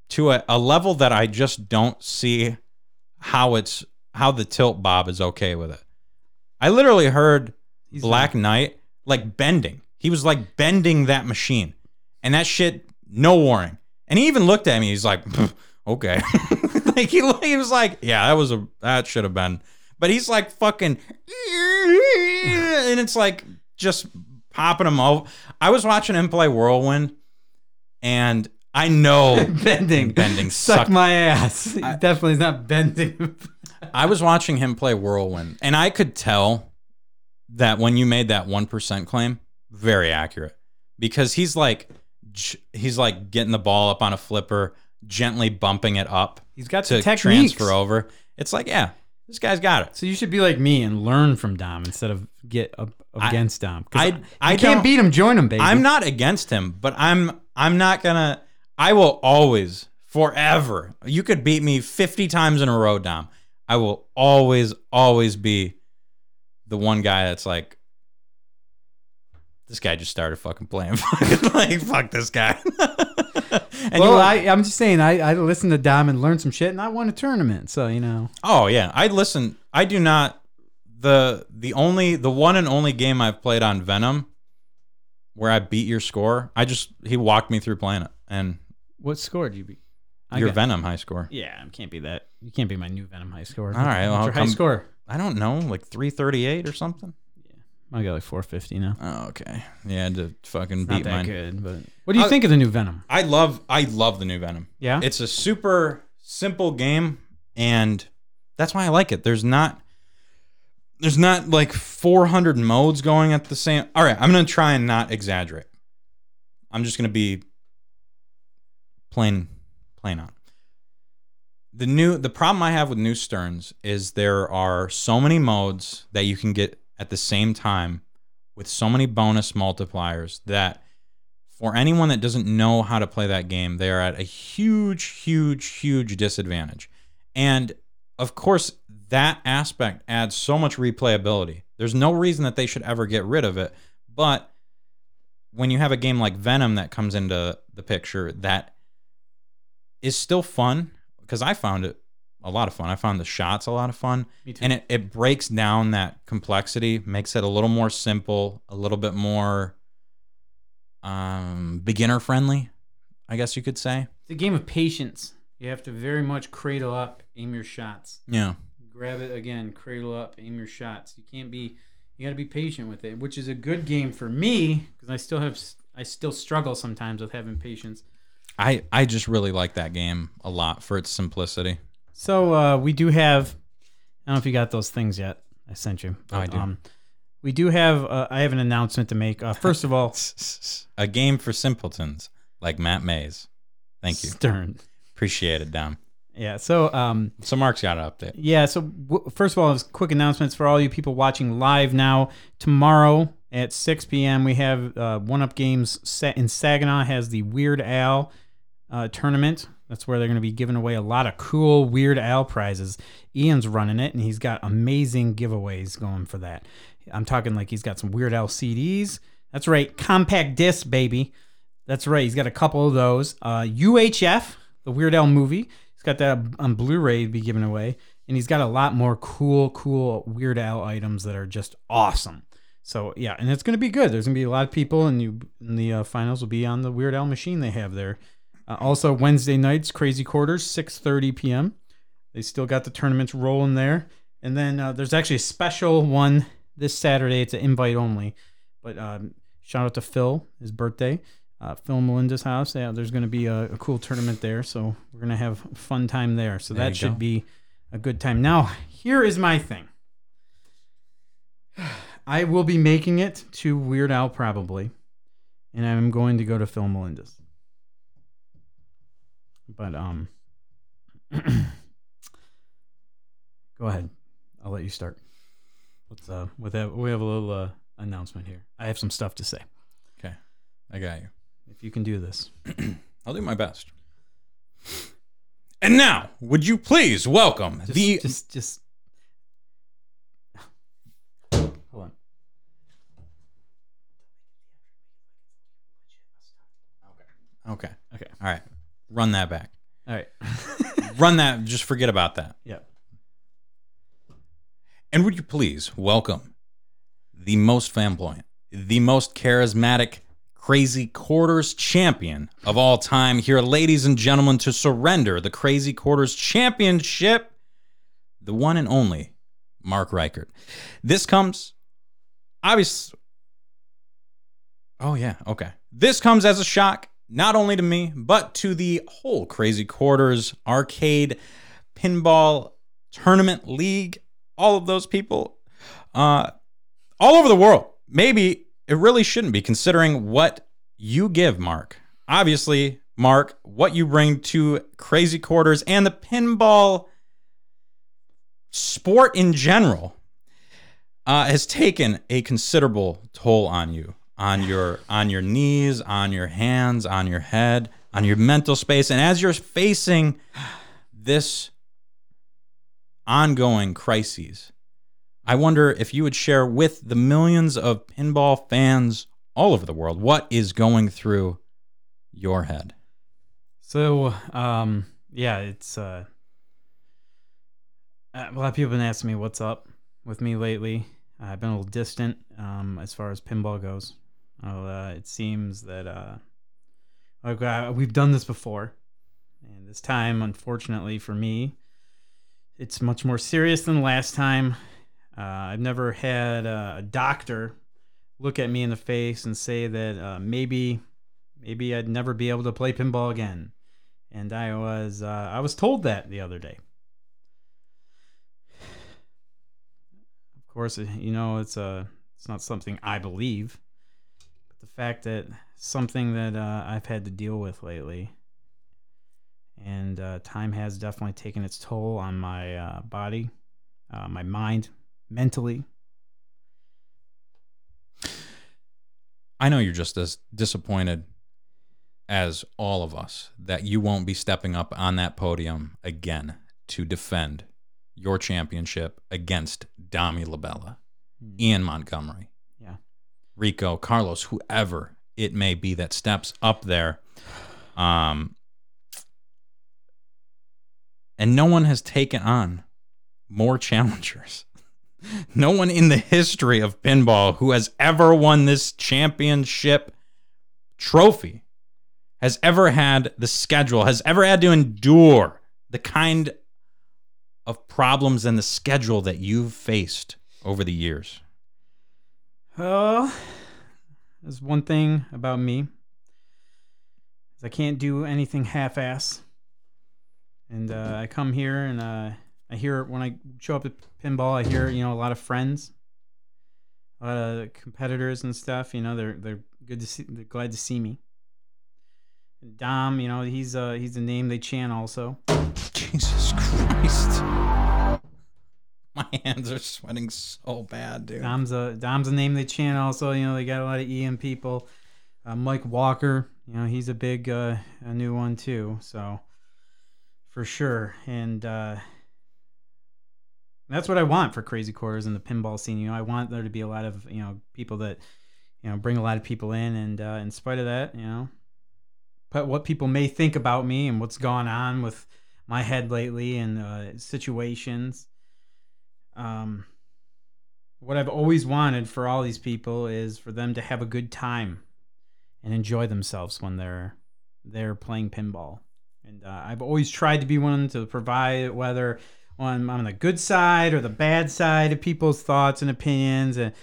to a, a level that I just don't see how it's how the tilt bob is okay with it. I literally heard He's Black Knight like bending. He was like bending that machine, and that shit, no warning. And he even looked at me. He's like, okay, (laughs) like he, he was like, yeah, that was a that should have been. But he's like fucking, (laughs) and it's like just popping him over. I was watching him play Whirlwind, and I know (laughs) bending. bending Suck suck. my ass. He definitely is not bending. (laughs) I was watching him play Whirlwind, and I could tell that when you made that one percent claim, very accurate, because he's like, he's like getting the ball up on a flipper, gently bumping it up He's got to transfer over. It's like, yeah, this guy's got it. So you should be like me and learn from Dom instead of get against Dom. I- I, I can't beat him. Join him, baby. I'm not against him, but I'm I'm not gonna. I will always, forever. You could beat me 50 times in a row, Dom. I will always, always be the one guy that's like, this guy just started fucking playing. (laughs) like, fuck this guy. (laughs) and well, you, I, I'm just saying, I, I listened to Dom and learned some shit, and I won a tournament. So you know, oh yeah, I listen. I do not. The the only the one and only game I've played on Venom where I beat your score. I just he walked me through playing it, and what score did you beat? I Your got- Venom high score. Yeah, it can't be that. You can't be my new Venom high score. All right, well, What's your high come- score? I don't know, like 338 or something. Yeah i got like 450 now. Oh, okay. Yeah, to fucking Not beat that mine. good, but what do you I- think of the new Venom? I love I love the new Venom. Yeah, It's a super simple game and that's why I like it. There's not there's not like 400 modes going at the same. All right, I'm to try and not exaggerate. I'm just to be plain plain on. The new the problem I have with new Sterns is there are so many modes that you can get at the same time with so many bonus multipliers that for anyone that doesn't know how to play that game, they are at a huge, huge, huge disadvantage. And of course, that aspect adds so much replayability. There's no reason that they should ever get rid of it. But when you have a game like Venom that comes into the picture that is still fun, because I found it a lot of fun. I found the shots a lot of fun. Me too. And it, it breaks down that complexity, makes it a little more simple, a little bit more um, beginner friendly, I guess you could say. It's a game of patience. You have to very much cradle up, aim your shots. Yeah. Grab it again, cradle up, aim your shots. You can't be, you got to be patient with it, which is a good game for me because I still have, I still struggle sometimes with having patience. I, I just really like that game a lot for its simplicity. So uh, we do have, I don't know if you got those things yet. I sent you. Oh, I do. Um, we do have, uh, I have an announcement to make. Uh, first of all, (laughs) A game for simpletons like Matty Ice. Thank you. Stern. Appreciate it, Dom. Yeah. So um, So Mark's got an update. Yeah. So w- first of all, just quick announcements for all you people watching live now. Tomorrow at 6 p.m. we have uh, One Up Games set in Saginaw has the Weird Al uh, tournament. That's where they're going to be giving away a lot of cool Weird Al prizes. Ian's running it, and he's got amazing giveaways going for that. I'm talking like he's got some Weird Al CDs. That's right, compact disc, baby. That's right. He's got a couple of those. Uh, UHF, the Weird Al movie. Got that on Blu-ray to be given away, and he's got a lot more cool, cool Weird Al items that are just awesome. So yeah, and it's gonna be good. There's gonna be a lot of people, and you and the uh, finals will be on the Weird Al machine they have there. Uh, also Wednesday nights, Crazy Quarters, 6:30 p.m. They still got the tournaments rolling there, and then uh, there's actually a special one this Saturday. It's an invite only, but um, shout out to Phil, his birthday. Uh, Phil Melendez house. Yeah, there's going to be a, a cool tournament there, so we're going to have fun time there. So There that should go. be a good time. Now, here is my thing. I will be making it to Weird Al probably, and I'm going to go to Phil Melendez. But um, (clears throat) go ahead. I'll let you start. Let's uh, with that we have a little uh, announcement here. I have some stuff to say. Okay. I got you. If you can do this, (clears throat) I'll do my best. And now, would you please welcome just the just just hold on. Okay. Okay. All right. Run that back. All right. (laughs) Run that. Just forget about that. yeah. And would you please welcome the most flamboyant, the most charismatic, Crazy Quarters champion of all time here, ladies and gentlemen, to surrender the Crazy Quarters championship, the one and only Mark Reichert. This comes, obviously. Oh, yeah. Okay. This comes as a shock, not only to me, but to the whole Crazy Quarters arcade pinball tournament league all of those people uh, all over the world. Maybe it really shouldn't be considering what you give, Mark. Obviously, Mark, what you bring to Crazy Quarters and the pinball sport in general uh, has taken a considerable toll on you, on your on your knees, on your hands, on your head, on your mental space, and as you're facing this ongoing crises. I wonder if you would share with the millions of pinball fans all over the world what is going through your head. So, um, yeah, it's uh, a lot of people have been asking me what's up with me lately. I've been a little distant um, as far as pinball goes. Uh, it seems that uh, like, uh, we've done this before, And this time, unfortunately for me, it's much more serious than last time. Uh, I've never had a, doctor look at me in the face and say that uh, maybe, maybe I'd never be able to play pinball again. And I was, uh, I was told that the other day. Of course, you know it's a, it's not something I believe, but the fact that something that uh, I've had to deal with lately, and uh, time has definitely taken its toll on my uh, body, uh, my mind, mentally. I know you're just as disappointed as all of us that you won't be stepping up on that podium again to defend your championship against Dami Labella, Ian Montgomery, Yeah. Rico, Carlos, whoever it may be that steps up there. Um, and no one has taken on more (laughs) challengers. No one in the history of pinball who has ever won this championship trophy has ever had the schedule, has ever had to endure the kind of problems and the schedule that you've faced over the years. Well, there's one thing about me is I can't do anything half-ass. And uh, I come here and uh, I hear when I show up at pinball, I hear you know a lot of friends, a lot of competitors and stuff. You know they're they're good to see, they're glad to see me. And Dom, you know he's uh he's a name they chant also. Jesus Christ. My hands are sweating so bad, dude. Dom's a Dom's a name they chant also. You know they got a lot of EM people. Uh, Mike Walker, you know he's a big uh, a new one too. So for sure, and uh, that's what I want for Crazy Quarters and the pinball scene. You know I want there to be a lot of you know people that you know bring a lot of people in, and uh, in spite of that, you know, but what people may think about me and what's gone on with my head lately and uh, situations. Um, what I've always wanted for all these people is for them to have a good time and enjoy themselves when they're they're playing pinball. And uh, I've always tried to be one to provide whether on on the good side or the bad side of people's thoughts and opinions. And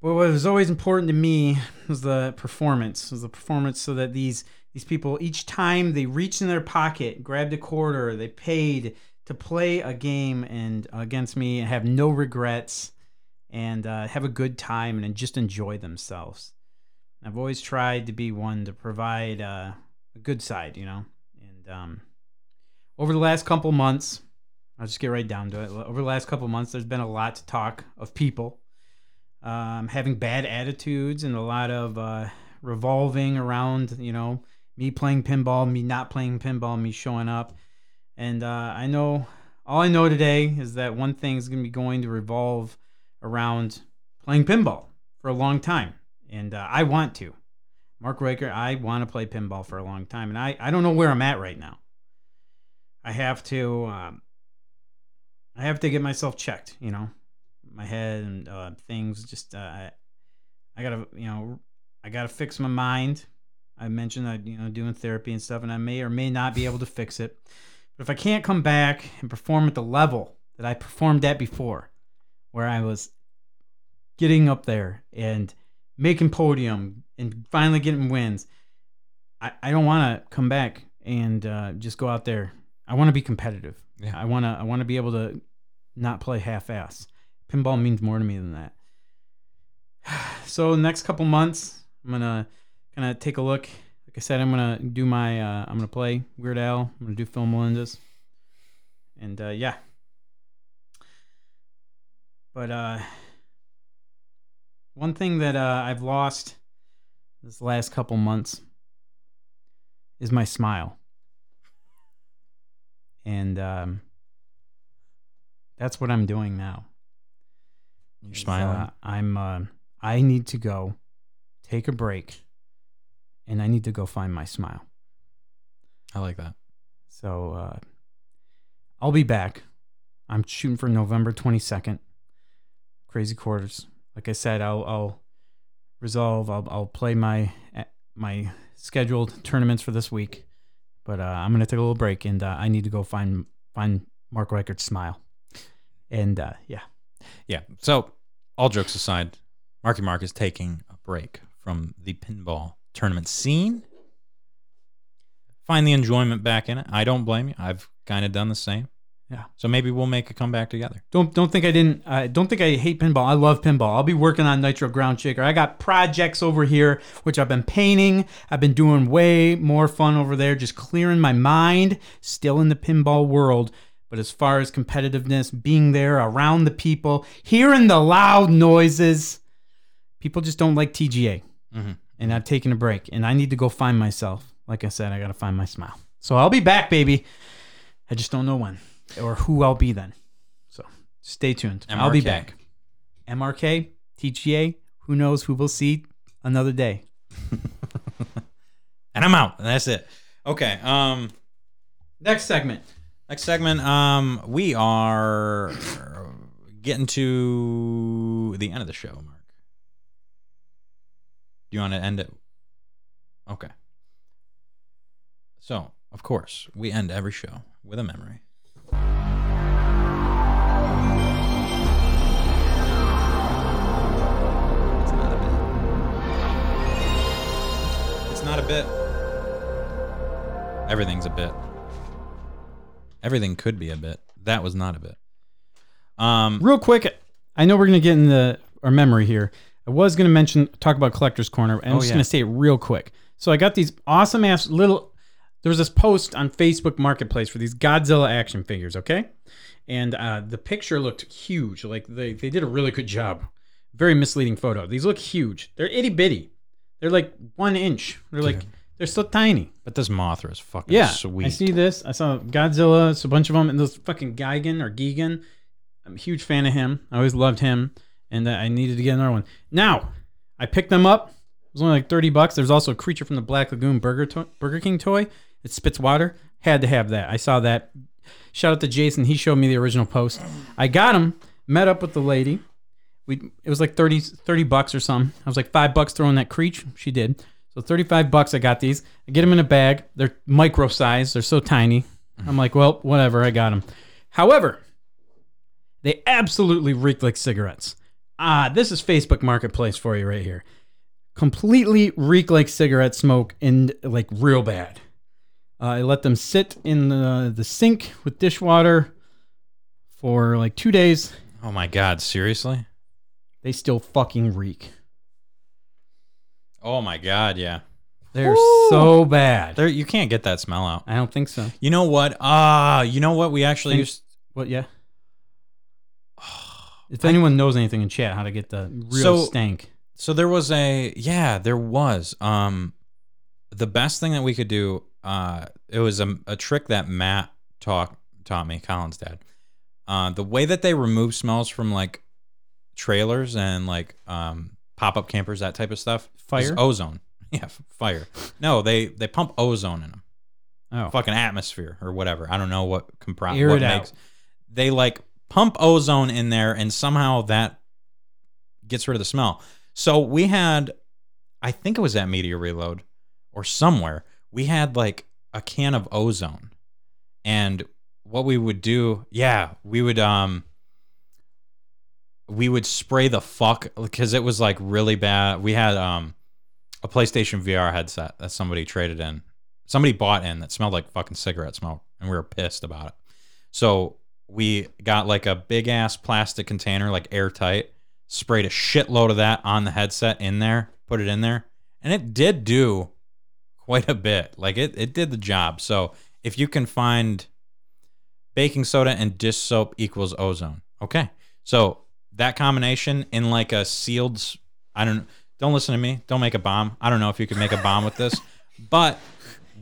but what was always important to me was the performance. Was the performance so that these these people each time they reached in their pocket, grabbed a quarter, they paid to play a game and against me and have no regrets and uh, have a good time and just enjoy themselves. I've always tried to be one to provide uh, a good side, you know. And um, over the last couple months, I'll just get right down to it. Over the last couple months, there's been a lot to talk of people um, having bad attitudes and a lot of uh, revolving around, you know, me playing pinball, me not playing pinball, me showing up. And uh, I know all I know today is that one thing is going to be going to revolve around playing pinball for a long time. And uh, I want to. Mark Reichert, I want to play pinball for a long time. And I, I don't know where I'm at right now. I have to um, I have to get myself checked, you know, my head and uh, things. Just uh, I, gotta, you know, I gotta fix my mind. I mentioned that you know doing therapy and stuff, and I may or may not be able to fix it. But if I can't come back and perform at the level that I performed at before, where I was getting up there and making podium and finally getting wins, I, I don't want to come back and uh, just go out there. I want to be competitive. Yeah. I want to I want to be able to not play half-ass. Pinball means more to me than that. (sighs) So next couple months, I'm gonna kind of take a look. Like I said, I'm gonna do my uh, I'm gonna play Weird Al. I'm gonna do Phil Melendez, and uh, yeah. But uh, one thing that uh, I've lost this last couple months is my smile, and um, that's what I'm doing now. You're smiling. uh, I'm. Uh, I need to go take a break, and I need to go find my smile. I like that. So uh, I'll be back. I'm shooting for November 22nd. Crazy quarters. Like I said, I'll I'll resolve. I'll I'll play my my scheduled tournaments for this week. But uh, I'm gonna take a little break, and uh, I need to go find find Mark Reichert's smile. And uh, yeah, Yeah. So, all jokes aside, Marky Mark is taking a break from the pinball tournament scene. Find the enjoyment back in it. I don't blame you. I've kind of done the same. Yeah. So maybe we'll make a comeback together. don't don't think I didn't. I don't think I hate pinball. I love pinball. I'll be working on Nitro Ground Shaker. I got projects over here which I've been painting. I've been doing way more fun over there, just clearing my mind. Still in the pinball world. But as far as competitiveness, being there around the people, hearing the loud noises, people just don't like TGA. Mhm. And I've taken a break, and I need to go find myself. Like I said, I got to find my smile. So I'll be back, baby. I just don't know when or who I'll be then. So stay tuned. I'll be back. MRK, TGA, who knows who we'll see another day. (laughs) And I'm out. And that's it. Okay. Um. Next segment. Next segment. Um. We are getting to the end of the show, Mark. Do you want to end it? Okay. So, of course, we end every show with a memory. Not a bit. Everything's a bit. Everything could be a bit. That was not a bit. Um, Real quick, I know we're gonna get in the our memory here. I was gonna mention talk about collector's corner, and I'm Oh, just yeah. gonna say it real quick. So I got these awesome ass little. There was this post on Facebook Marketplace for these Godzilla action figures. Okay, and uh, the picture looked huge. Like they they did a really good job. Very misleading photo. These look huge. They're itty bitty. They're like one inch. They're like they're so tiny. but this Mothra is fucking Yeah, sweet. I see this. I saw Godzilla. It's a bunch of them, and those fucking Gigan or Gigan. I'm a huge fan of him. I always loved him, and uh, I needed to get another one. Now, I picked them up. It was only like thirty bucks. There's also a creature from the Black Lagoon Burger to- Burger King toy. It spits water. Had to have that. I saw that. Shout out to Jason. He showed me the original post. I got him. Met up with the lady. We it was like 30, 30 bucks or something. I was like five bucks throwing that creech. She did. So 35 bucks I got these. I get them in a bag. They're micro size. They're so tiny. I'm like, well, whatever. I got them. However, they absolutely reek like cigarettes. Ah, this is Facebook Marketplace for you right here. Completely reek like cigarette smoke and like real bad. Uh, I let them sit in the, the sink with dishwater for like two days. oh my god, seriously? They still fucking reek. Oh my god, yeah. They're so bad. There, you can't get that smell out. I don't think so. You know what? Ah, you know what? We actually Think- used. What? Yeah. (sighs) If anyone knows anything in chat, how to get the real So- stank. So there was a yeah, there was. Um, the best thing that we could do. Uh, it was a, a trick that Matt taught taught me, Colin's dad. Uh, the way that they remove smells from like trailers and like um pop up campers, that type of stuff. is Fire? ozone. (laughs) Yeah, f- fire. No, they they pump ozone in them. Oh, fucking atmosphere or whatever. I don't know what Air what it out. makes. They like pump ozone in there, and somehow that gets rid of the smell. So we had, I think it was at Media Reload or somewhere. We had like a can of ozone, and what we would do, yeah, we would um. We would spray the fuck because it was like really bad. We had um a PlayStation VR headset that somebody traded in. Somebody bought in that smelled like fucking cigarette smoke, and we were pissed about it. So we got like a big ass plastic container, like airtight, sprayed a shitload of that on the headset in there, put it in there, and it did do quite a bit. Like it, it did the job. So if you can find baking soda and dish soap equals ozone, okay. So that combination in like a sealed, I don't, don't listen to me. Don't make a bomb. I don't know if you could make a bomb with this, (laughs) but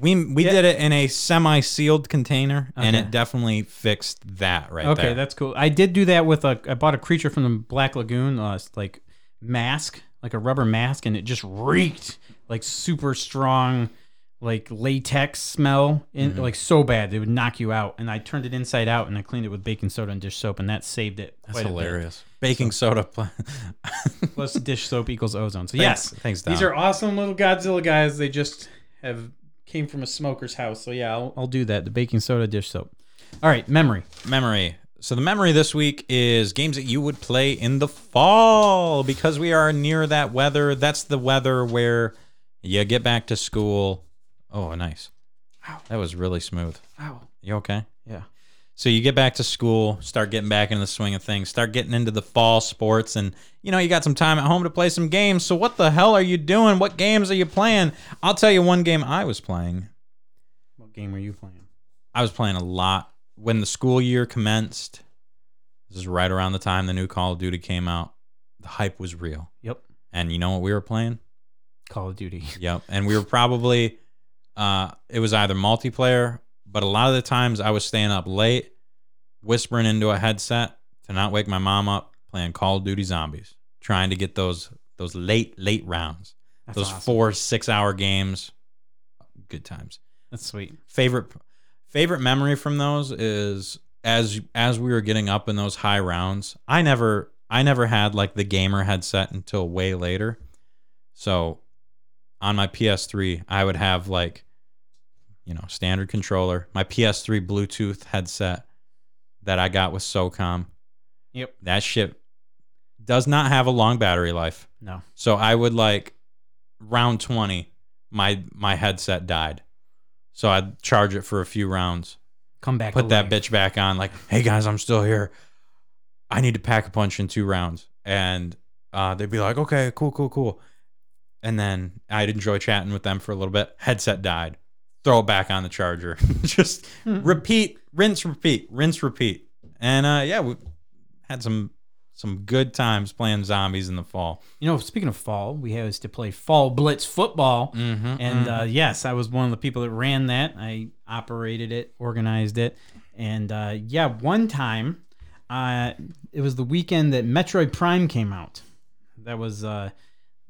we we Yeah. did it in a semi-sealed container, and it definitely fixed that right there. okay, there. that's cool. I did do that with a. I bought a creature from the Black Lagoon, uh, like mask, like a rubber mask, and it just reeked like super strong, like latex smell, and Mm-hmm. like so bad it would knock you out. And I turned it inside out, and I cleaned it with baking soda and dish soap, and that saved it. That's quite a bit. hilarious. Baking soda. (laughs) Plus dish soap equals ozone. So Thanks- yes, thanks, these are awesome little Godzilla guys. They just have came from a smoker's house. So yeah, I'll, I'll do that. The baking soda dish soap. All right, memory. Memory. So the memory this week is games that you would play in the fall because we are near that weather. That's the weather where you get back to school. Oh, nice. Wow, that was really smooth. Wow. You okay? Yeah. So you get back to school, start getting back into the swing of things, start getting into the fall sports, and you know you got some time at home to play some games. So what the hell are you doing? What games are you playing? I'll tell you one game I was playing. What game were you playing? I was playing a lot when the school year commenced. This is right around the time the new Call of Duty came out. The hype was real, Yep. and you know what we were playing? Call of Duty. Yep. And we were probably uh it was either multiplayer, but a lot of the times I was staying up late, whispering into a headset to not wake my mom up, playing Call of Duty Zombies, trying to get those those late, late rounds. That's those awesome. four, six hour games. Good times. That's sweet. Favorite favorite memory from those is as as we were getting up in those high rounds, I never I never had like the gamer headset until way later. So on my PS3, I would have like you know, standard controller, my PS3 Bluetooth headset that I got with SOCOM. Yep. That shit does not have a long battery life. No. So I would like round 20, my my headset died. So I'd charge it for a few rounds, Come back. put that bitch back on, like, hey guys, I'm still here. I need to pack a punch in two rounds. And uh, they'd be like, okay, cool, cool, cool. And then I'd enjoy chatting with them for a little bit. Headset died. Throw it back on the charger. (laughs) Just repeat, rinse, repeat, rinse, repeat. And uh, yeah, we had some some good times playing zombies in the fall. You know, speaking of fall, we used to play fall blitz football. Mm-hmm, And uh, yes, I was one of the people that ran that. I operated it, organized it, and uh, yeah, one time, uh, it was the weekend that Metroid Prime came out. That was uh,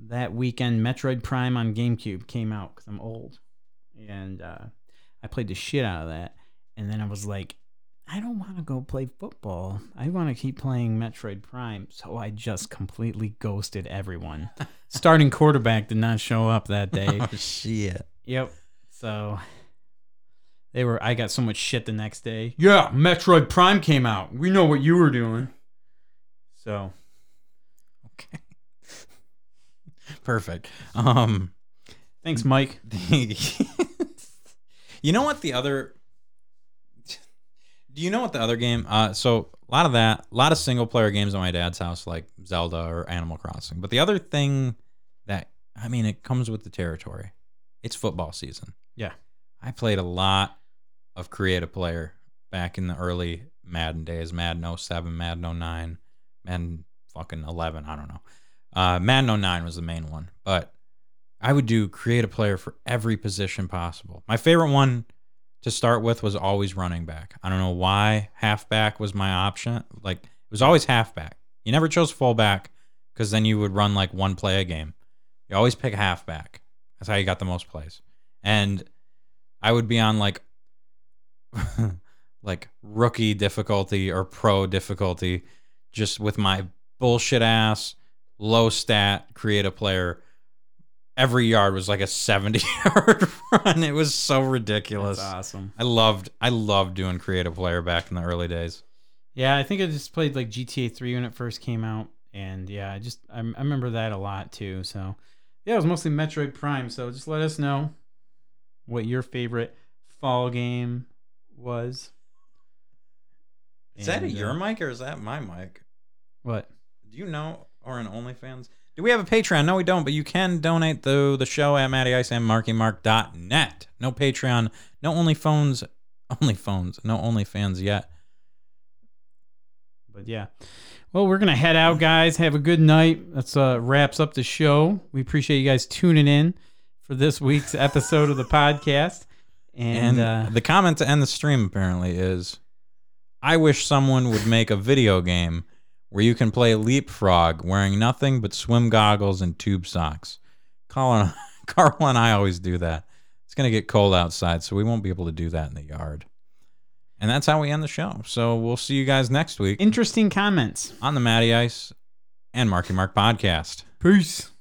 that weekend. Metroid Prime on GameCube came out because I'm old, and uh, I played the shit out of that. And then I was like, I don't want to go play football. I want to keep playing Metroid Prime. So I just completely ghosted everyone. (laughs) Starting quarterback did not show up that day. oh shit. Yep. So they were. I got so much shit the next day. Yeah, Metroid Prime came out. We know what you were doing. So Okay. Perfect. Um thanks, Mike. (laughs) you know what the other Do you know what the other game uh so a lot of that, a lot of single player games at my dad's house like Zelda or Animal Crossing. But the other thing that I mean it comes with the territory. It's football season. Yeah. I played a lot of creative player back in the early Madden days, Madden 07, Madden 09, Madden fucking 11, I don't know. Uh, Madden 09 was the main one, but I would do create a player for every position possible. My favorite one to start with was always running back. I don't know why halfback was my option. Like it was always halfback. You never chose fullback because then you would run like one play a game. You always pick halfback. That's how you got the most plays. And I would be on like (laughs) like rookie difficulty or pro difficulty just with my bullshit ass low stat creative player every yard was like a 70 (laughs) yard run it was so ridiculous That's awesome. i loved i loved doing creative player back in the early days Yeah, I think I just played like GTA 3 when it first came out, and yeah, I just I, I remember that a lot too. So yeah, it was mostly Metroid Prime. So just let us know what your favorite fall game was. is that a your uh, mic or is that my mic What? do you know or an onlyfans do we have a patreon no we don't but you can donate to the show at matty ice and markymark.net no patreon no onlyphones onlyphones no onlyfans yet But yeah. Well, we're gonna head out, guys. Have a good night. That's uh wraps up the show. We appreciate you guys tuning in for this week's episode of the podcast. And, And uh, the comment to end the stream apparently is I wish someone would make a video game where you can play leapfrog wearing nothing but swim goggles and tube socks. Carl, (laughs) Carl and I always do that. It's going to get cold outside, so we won't be able to do that in the yard. And that's how we end the show. So we'll see you guys next week interesting comments. on the Matty Ice and Marky Mark podcast. Peace.